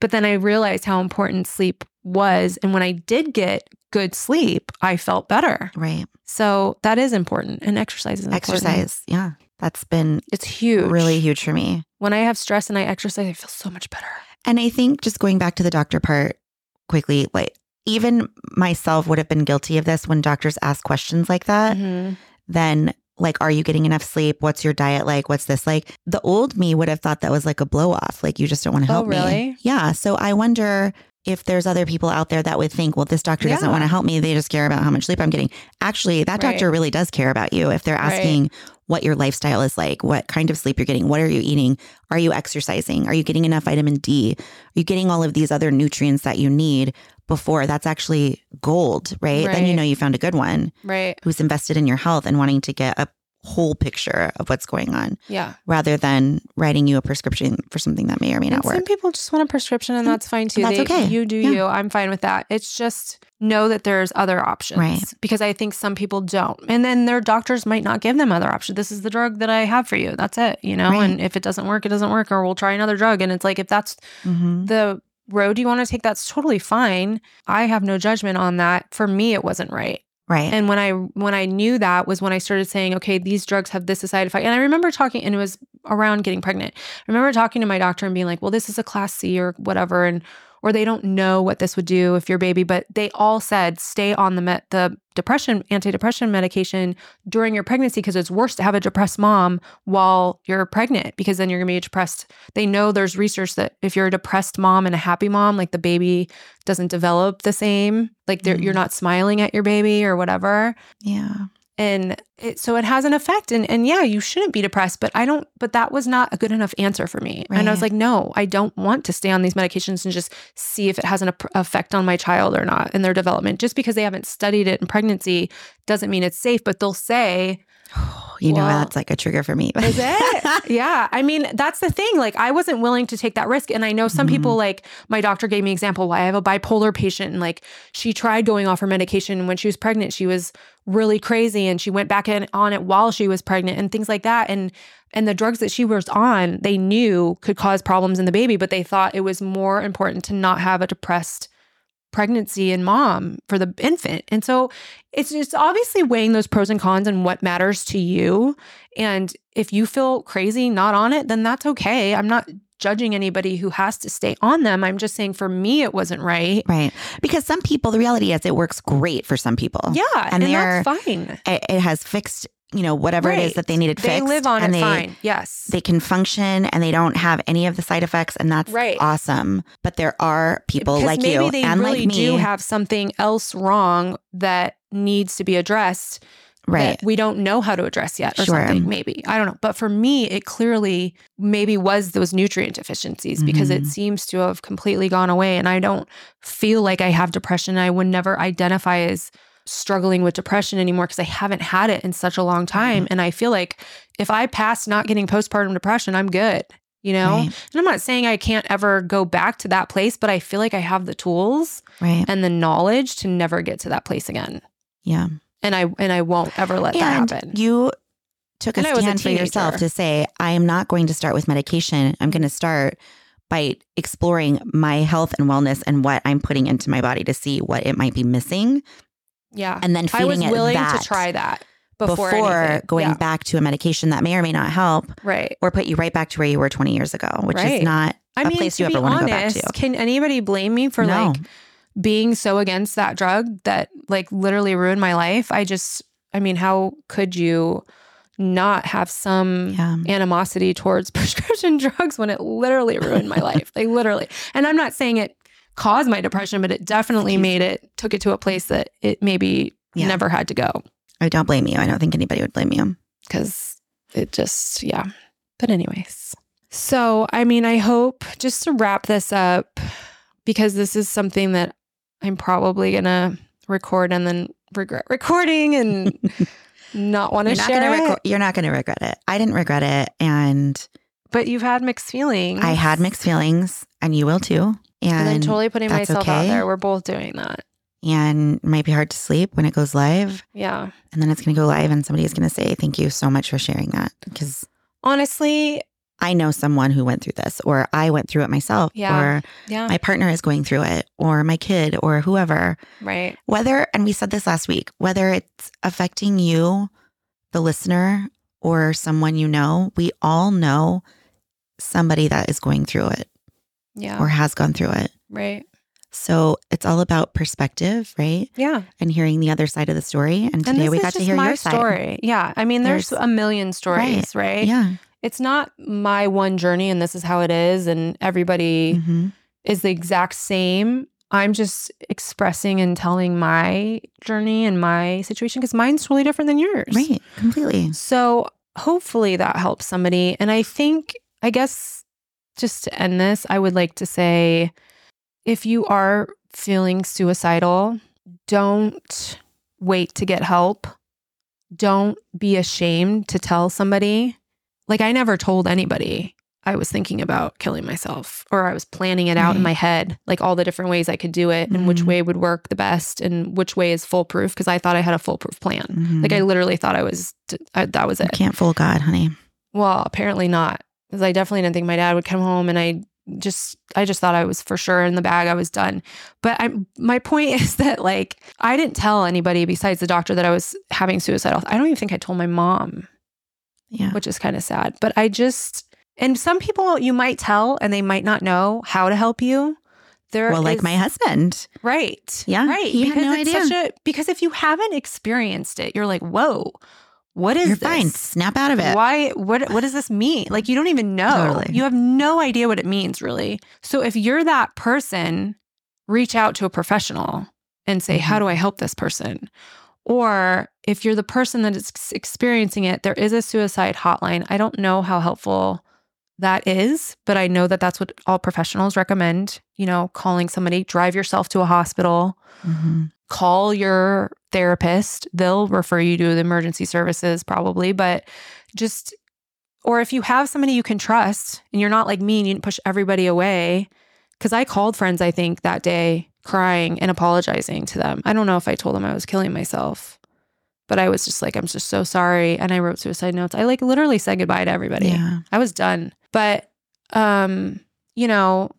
But then I realized how important sleep was. And when I did get good sleep, I felt better. Right. So that is important. And exercise is important. Exercise. Yeah. That's been It's huge. really huge for me. When I have stress and I exercise, I feel so much better. And I think just going back to the doctor part quickly, like even myself would have been guilty of this when doctors ask questions like that. Mhm. Then, like, are you getting enough sleep? What's your diet like? What's this like? The old me would have thought that was like a blow off. Like, you just don't want to Oh, help me. really? Yeah. So I wonder if there's other people out there that would think, well, this doctor doesn't want to help me. They just care about how much sleep I'm getting. Actually, that Right. doctor really does care about you. If they're Right. asking what your lifestyle is like, what kind of sleep you're getting, what are you eating? Are you exercising? Are you getting enough vitamin D? Are you getting all of these other nutrients that you need before? That's actually gold, right? Then you know you found a good one Right. who's invested in your health and wanting to get a whole picture of what's going on Yeah. rather than writing you a prescription for something that may or may And not work. some people just want a prescription, and And that's fine too. that's They- okay. You do Yeah. you. I'm fine with that. It's just know that there's other options, Right. Because I think some people don't, and then their doctors might not give them other options. This is the drug that I have for you. That's it, you know. Right. And if it doesn't work, it doesn't work, or we'll try another drug. And it's like if that's Mhm. the road you want to take, that's totally fine. I have no judgment on that. For me, it wasn't right. Right. And when I when I knew that was when I started saying, okay, these drugs have this side effect. And I remember talking, and it was around getting pregnant. I remember talking to my doctor and being like, well, this is a class C or whatever, and or they don't know what this would do if your baby, but they all said stay on the the depression antidepressant medication during your pregnancy because it's worse to have a depressed mom while you're pregnant because then you're going to be depressed. They know there's research that if you're a depressed mom and a happy mom, like the baby doesn't develop the same, like mm. you're not smiling at your baby or whatever. Yeah and it, so it has an effect. And and yeah you shouldn't be depressed but i don't but that was not a good enough answer for me. Right. and i was like no i don't want to stay on these medications and just see if it has an effect on my child or not in their development. Just because they haven't studied it in pregnancy doesn't mean it's safe but they'll say you well, know that's like a trigger for me is it? Yeah. I mean that's the thing. Like i wasn't willing to take that risk. And i know some mm-hmm. people like my doctor gave me example why i have a bipolar patient. And like she tried going off her medication. When she was pregnant she was really crazy. And she went back in on it while she was pregnant and things like that. And and the drugs that she was on they knew could cause problems in the baby but they thought it was more important to not have a depressed pregnancy and mom for the infant. And so it's just obviously weighing those pros and cons and what matters to you. And if you feel crazy not on it, then that's okay. I'm not judging anybody who has to stay on them. I'm just saying for me, it wasn't right. Right. Because some people, the reality is it works great for some people. Yeah. And, and that's fine. It, it has fixed you know, whatever right. it is that they needed fixed. They live on and it they, fine. Yes. They can function and they don't have any of the side effects. And that's right. awesome. But there are people because like maybe you they and really like me. do have something else wrong that needs to be addressed. Right. we don't know how to address yet or sure. something, maybe. I don't know. But for me, it clearly maybe was those nutrient deficiencies mm-hmm. because it mm-hmm. seems to have completely gone away. And I don't feel like I have depression. I would never identify as struggling with depression anymore because I haven't had it in such a long time. Mm-hmm. And I feel like if I pass not getting postpartum depression, I'm good, you know? Right. And I'm not saying I can't ever go back to that place, but I feel like I have the tools right. and the knowledge to never get to that place again. Yeah. And I and I won't ever let and that happen. You took a and stand a for yourself to say, I am not going to start with medication. I'm going to start by exploring my health and wellness and what I'm putting into my body to see what it might be missing yeah. And then feeding I was it willing that to try that before, before going yeah. back to a medication that may or may not help. Right. Or put you right back to where you were 20 years ago, which right. is not I a mean, place you ever want to go back to. Can anybody blame me for no. like being so against that drug that like literally ruined my life? I just, I mean, how could you not have some yeah. animosity towards prescription drugs when it literally ruined my life? Like literally. And I'm not saying it caused my depression, but it definitely made it, took it to a place that it maybe yeah. never had to go. I don't blame you. I don't think anybody would blame you. Because it just, yeah. But, anyways. So, I mean, I hope just to wrap this up, because this is something that I'm probably going to record and then regret recording and not want to share. Gonna reco- you're not going to regret it. I didn't regret it. And, but you've had mixed feelings. I had mixed feelings, and you will too. And, and I'm totally putting myself okay. out there. We're both doing that and it might be hard to sleep when it goes live. Yeah. And then it's going to go live and somebody is going to say, Thank you so much for sharing that. Because honestly, I know someone who went through this, or I went through it myself, yeah. or yeah. my partner is going through it, or my kid, or whoever. Right. Whether, and we said this last week, whether it's affecting you, the listener, or someone you know, we all know somebody that is going through it. Yeah. Or has gone through it. Right. So it's all about perspective, right? Yeah. And hearing the other side of the story. And today and we got to hear my your story. Side. Yeah. I mean, there's, there's, a million stories, right. right? Yeah. It's not my one journey and this is how it is. And everybody mm-hmm. is the exact same. I'm just expressing and telling my journey and my situation because mine's totally different than yours. Right. Completely. So hopefully that helps somebody. And I think, I guess, just to end this, I would like to say, if you are feeling suicidal, don't wait to get help. Don't be ashamed to tell somebody. Like, I never told anybody I was thinking about killing myself or I was planning it out right. in my head, like all the different ways I could do it mm-hmm. and which mm-hmm. way would work the best and which way is foolproof because I thought I had a foolproof plan. Mm-hmm. Like, I literally thought I was, I, that was it. You can't fool God, honey. Well, apparently not because I definitely didn't think my dad would come home and I just I just thought I was for sure in the bag. I was done. But I my point is that like I didn't tell anybody besides the doctor that I was having suicidal. I don't even think I told my mom. Yeah. Which is kind of sad. But I just and some people you might tell and they might not know how to help you. there well, like my husband. right. Yeah, Right. he had no it's idea. such a because if you haven't experienced it, you're like, whoa, what is You're this? fine. Snap out of it. Why what what does this mean? Like you don't even know. Totally. You have no idea what it means really. So if you're that person, reach out to a professional and say, Mm-hmm. "How do I help this person?" Or if you're the person that is experiencing it, there is a suicide hotline. I don't know how helpful that is, but I know that that's what all professionals recommend, you know, calling somebody, drive yourself to a hospital, Mhm. Call your therapist. They'll refer you to the emergency services probably, but just, or if you have somebody you can trust and you're not like me and you didn't push everybody away. Cause I called friends, I think, that day crying and apologizing to them. I don't know if I told them I was killing myself, but I was just like, I'm just so sorry. And I wrote suicide notes. I like literally said goodbye to everybody. Yeah. I was done. But um, you know,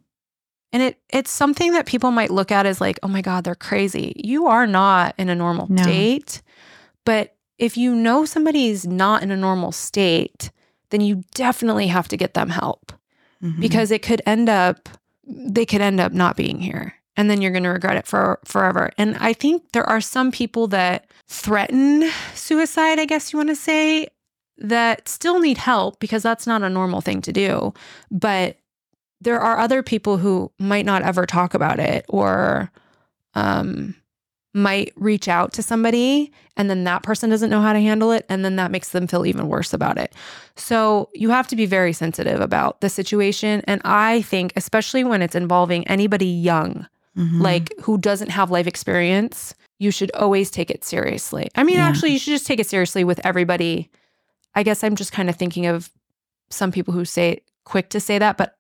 and it it's something that people might look at as like, "Oh my god, they're crazy." You are not in a normal No. state. But if you know somebody's not in a normal state, then you definitely have to get them help Mhm. because it could end up they could end up not being here and then you're going to regret it for forever and i think there are some people that threaten suicide i guess you want to say that still need help because that's not a normal thing to do but there are other people who might not ever talk about it or um might reach out to somebody and then that person doesn't know how to handle it and then that makes them feel even worse about it so you have to be very sensitive about the situation. And I think, especially when it's involving anybody young, Mhm. like who doesn't have life experience, you should always take it seriously. I mean, Yeah. actually, you should just take it seriously with everybody. I guess I'm just kind of thinking of some people who say quick to say that, but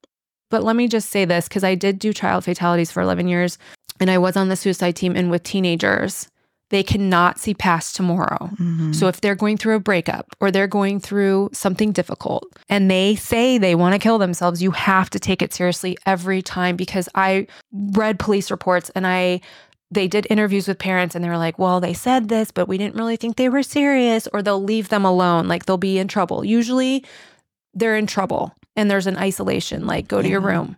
but let me just say this because I did do child fatalities for 11 years and I was on the suicide team and with teenagers, they cannot see past tomorrow. Mhm. So if they're going through a breakup or they're going through something difficult and they say they want to kill themselves, you have to take it seriously every time because I read police reports and I they did interviews with parents and they were like, "Well, they said this, but we didn't really think they were serious," or they'll leave them alone, like they'll be in trouble. Usually they're in trouble and there's an isolation, like go to your room.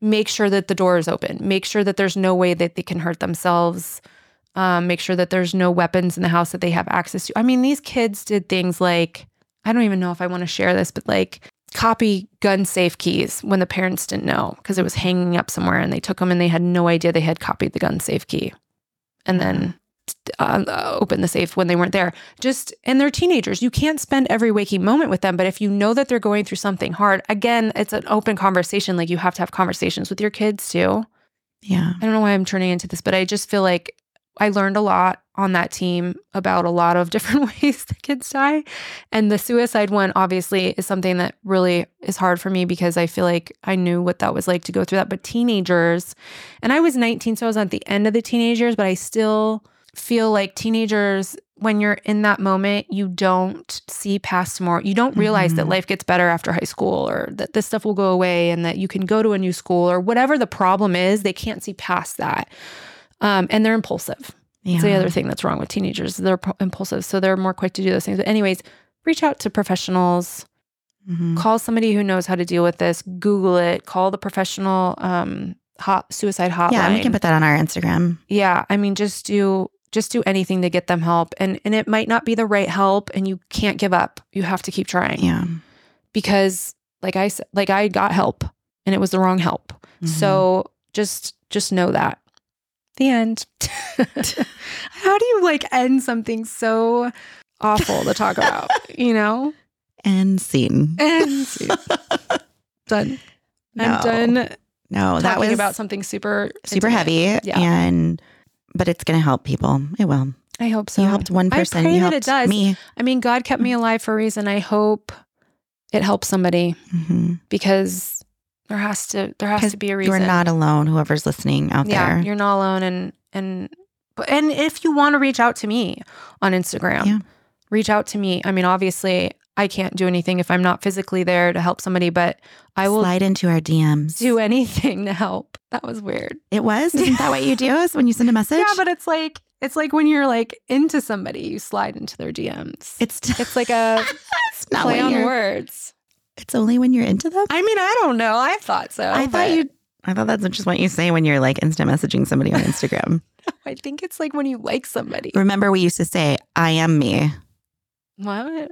Make sure that the door is open. Make sure that there's no way that they can hurt themselves um, make sure that there's no weapons in the house that they have access to. I mean, these kids did things like, I don't even know if I want to share this, but like copy gun safe keys when the parents didn't know because it was hanging up somewhere and they took them and they had no idea they had copied the gun safe key. And then uh, open the safe when they weren't there. Just, and they're teenagers. You can't spend every waking moment with them. But if you know that they're going through something hard, again, it's an open conversation. Like you have to have conversations with your kids too. yeah. I don't know why I'm turning into this, but I just feel like I learned a lot on that team about a lot of different ways that kids die. And the suicide one, obviously, is something that really is hard for me because I feel like I knew what that was like to go through that. But teenagers, and I was 19, so I was at the end of the teenagers, but I still feel like teenagers, when you're in that moment, you don't see past more. You don't realize that Mhm. life gets better after high school or that this stuff will go away and that you can go to a new school or whatever the problem is, they can't see past that. Um, and they're impulsive. It's the other thing that's wrong with teenagers. They're pro- impulsive. So they're more quick to do those things. But, anyways, reach out to professionals, Mhm. call somebody who knows how to deal with this, Google it, call the professional um, hot suicide hotline. Yeah, we can put that on our Instagram. Yeah, I mean, just do just do anything to get them help, and and it might not be the right help, and you can't give up. You have to keep trying Yeah. because, like I said, like I got help, and it was the wrong help. Mhm. So just just know that. The end. How do you like end something so awful to talk about? You know, and scene. and done. No. I'm done No, that was about something super super heavy. Yeah. And but it's gonna help people. It will. I hope so. you helped one person. I pray you that it does. me. I mean, God kept me alive for a reason. I hope it helps somebody hmm because there has to there has to be a reason. You're not alone. Whoever's listening out there. yeah, there. you're not alone. And and and if you want to reach out to me on Instagram, Yeah. reach out to me. I mean, obviously, I can't do anything if I'm not physically there to help somebody, but I will Slide into our DMs. do anything to help. That was weird. It was. Isn't that what you do? Is when you send a message? Yeah, but it's like it's like when you're like into somebody, you slide into their DMs. it's It's like a it's play on words. It's only when you're into them. I mean, I don't know. I thought so. I thought you I thought that's just what you say when you're like instant messaging somebody on Instagram. I think it's like when you like somebody. Remember, we used to say, IM me. What?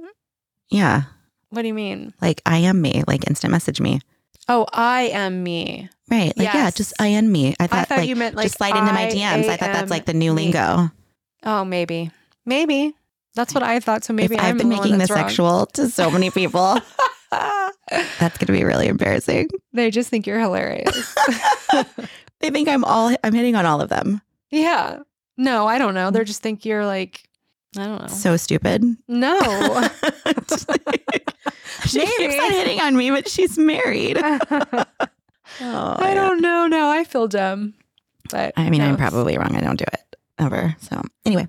Yeah. What do you mean? Like, IM me. Like, instant message me. Oh, IM me. Right. Like, yeah, just I am me. I thought, I thought like, you meant like just slide into my DMs. I thought that's like the new me. lingo. Oh, maybe. Maybe. That's what I thought. So maybe I'm I've been the making this wrong. sexual to so many people, that's going to be really embarrassing. they just think you're hilarious. They think I'm all, I'm hitting on all of them. yeah. No, I don't know. They mm. just think you're like, I don't know. So stupid. no. she keeps on hitting on me, but she's married. Oh, I Oh, yeah. don't know. No, I feel dumb. But I mean, I'm probably wrong. I don't do it ever. So, anyway,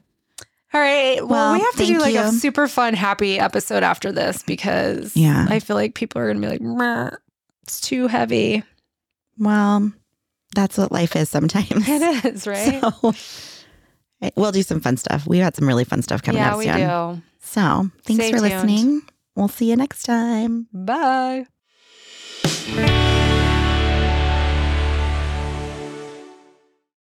All right. Well, Well, we have to do like a super fun, happy episode after this because Yeah. I feel like people are going to be like, it's too heavy. well, that's what life is sometimes. It is, right? So, we'll do some fun stuff. We've got some really fun stuff coming yeah, up we do. So, thanks Stay for tuned. listening. We'll see you next time. Bye.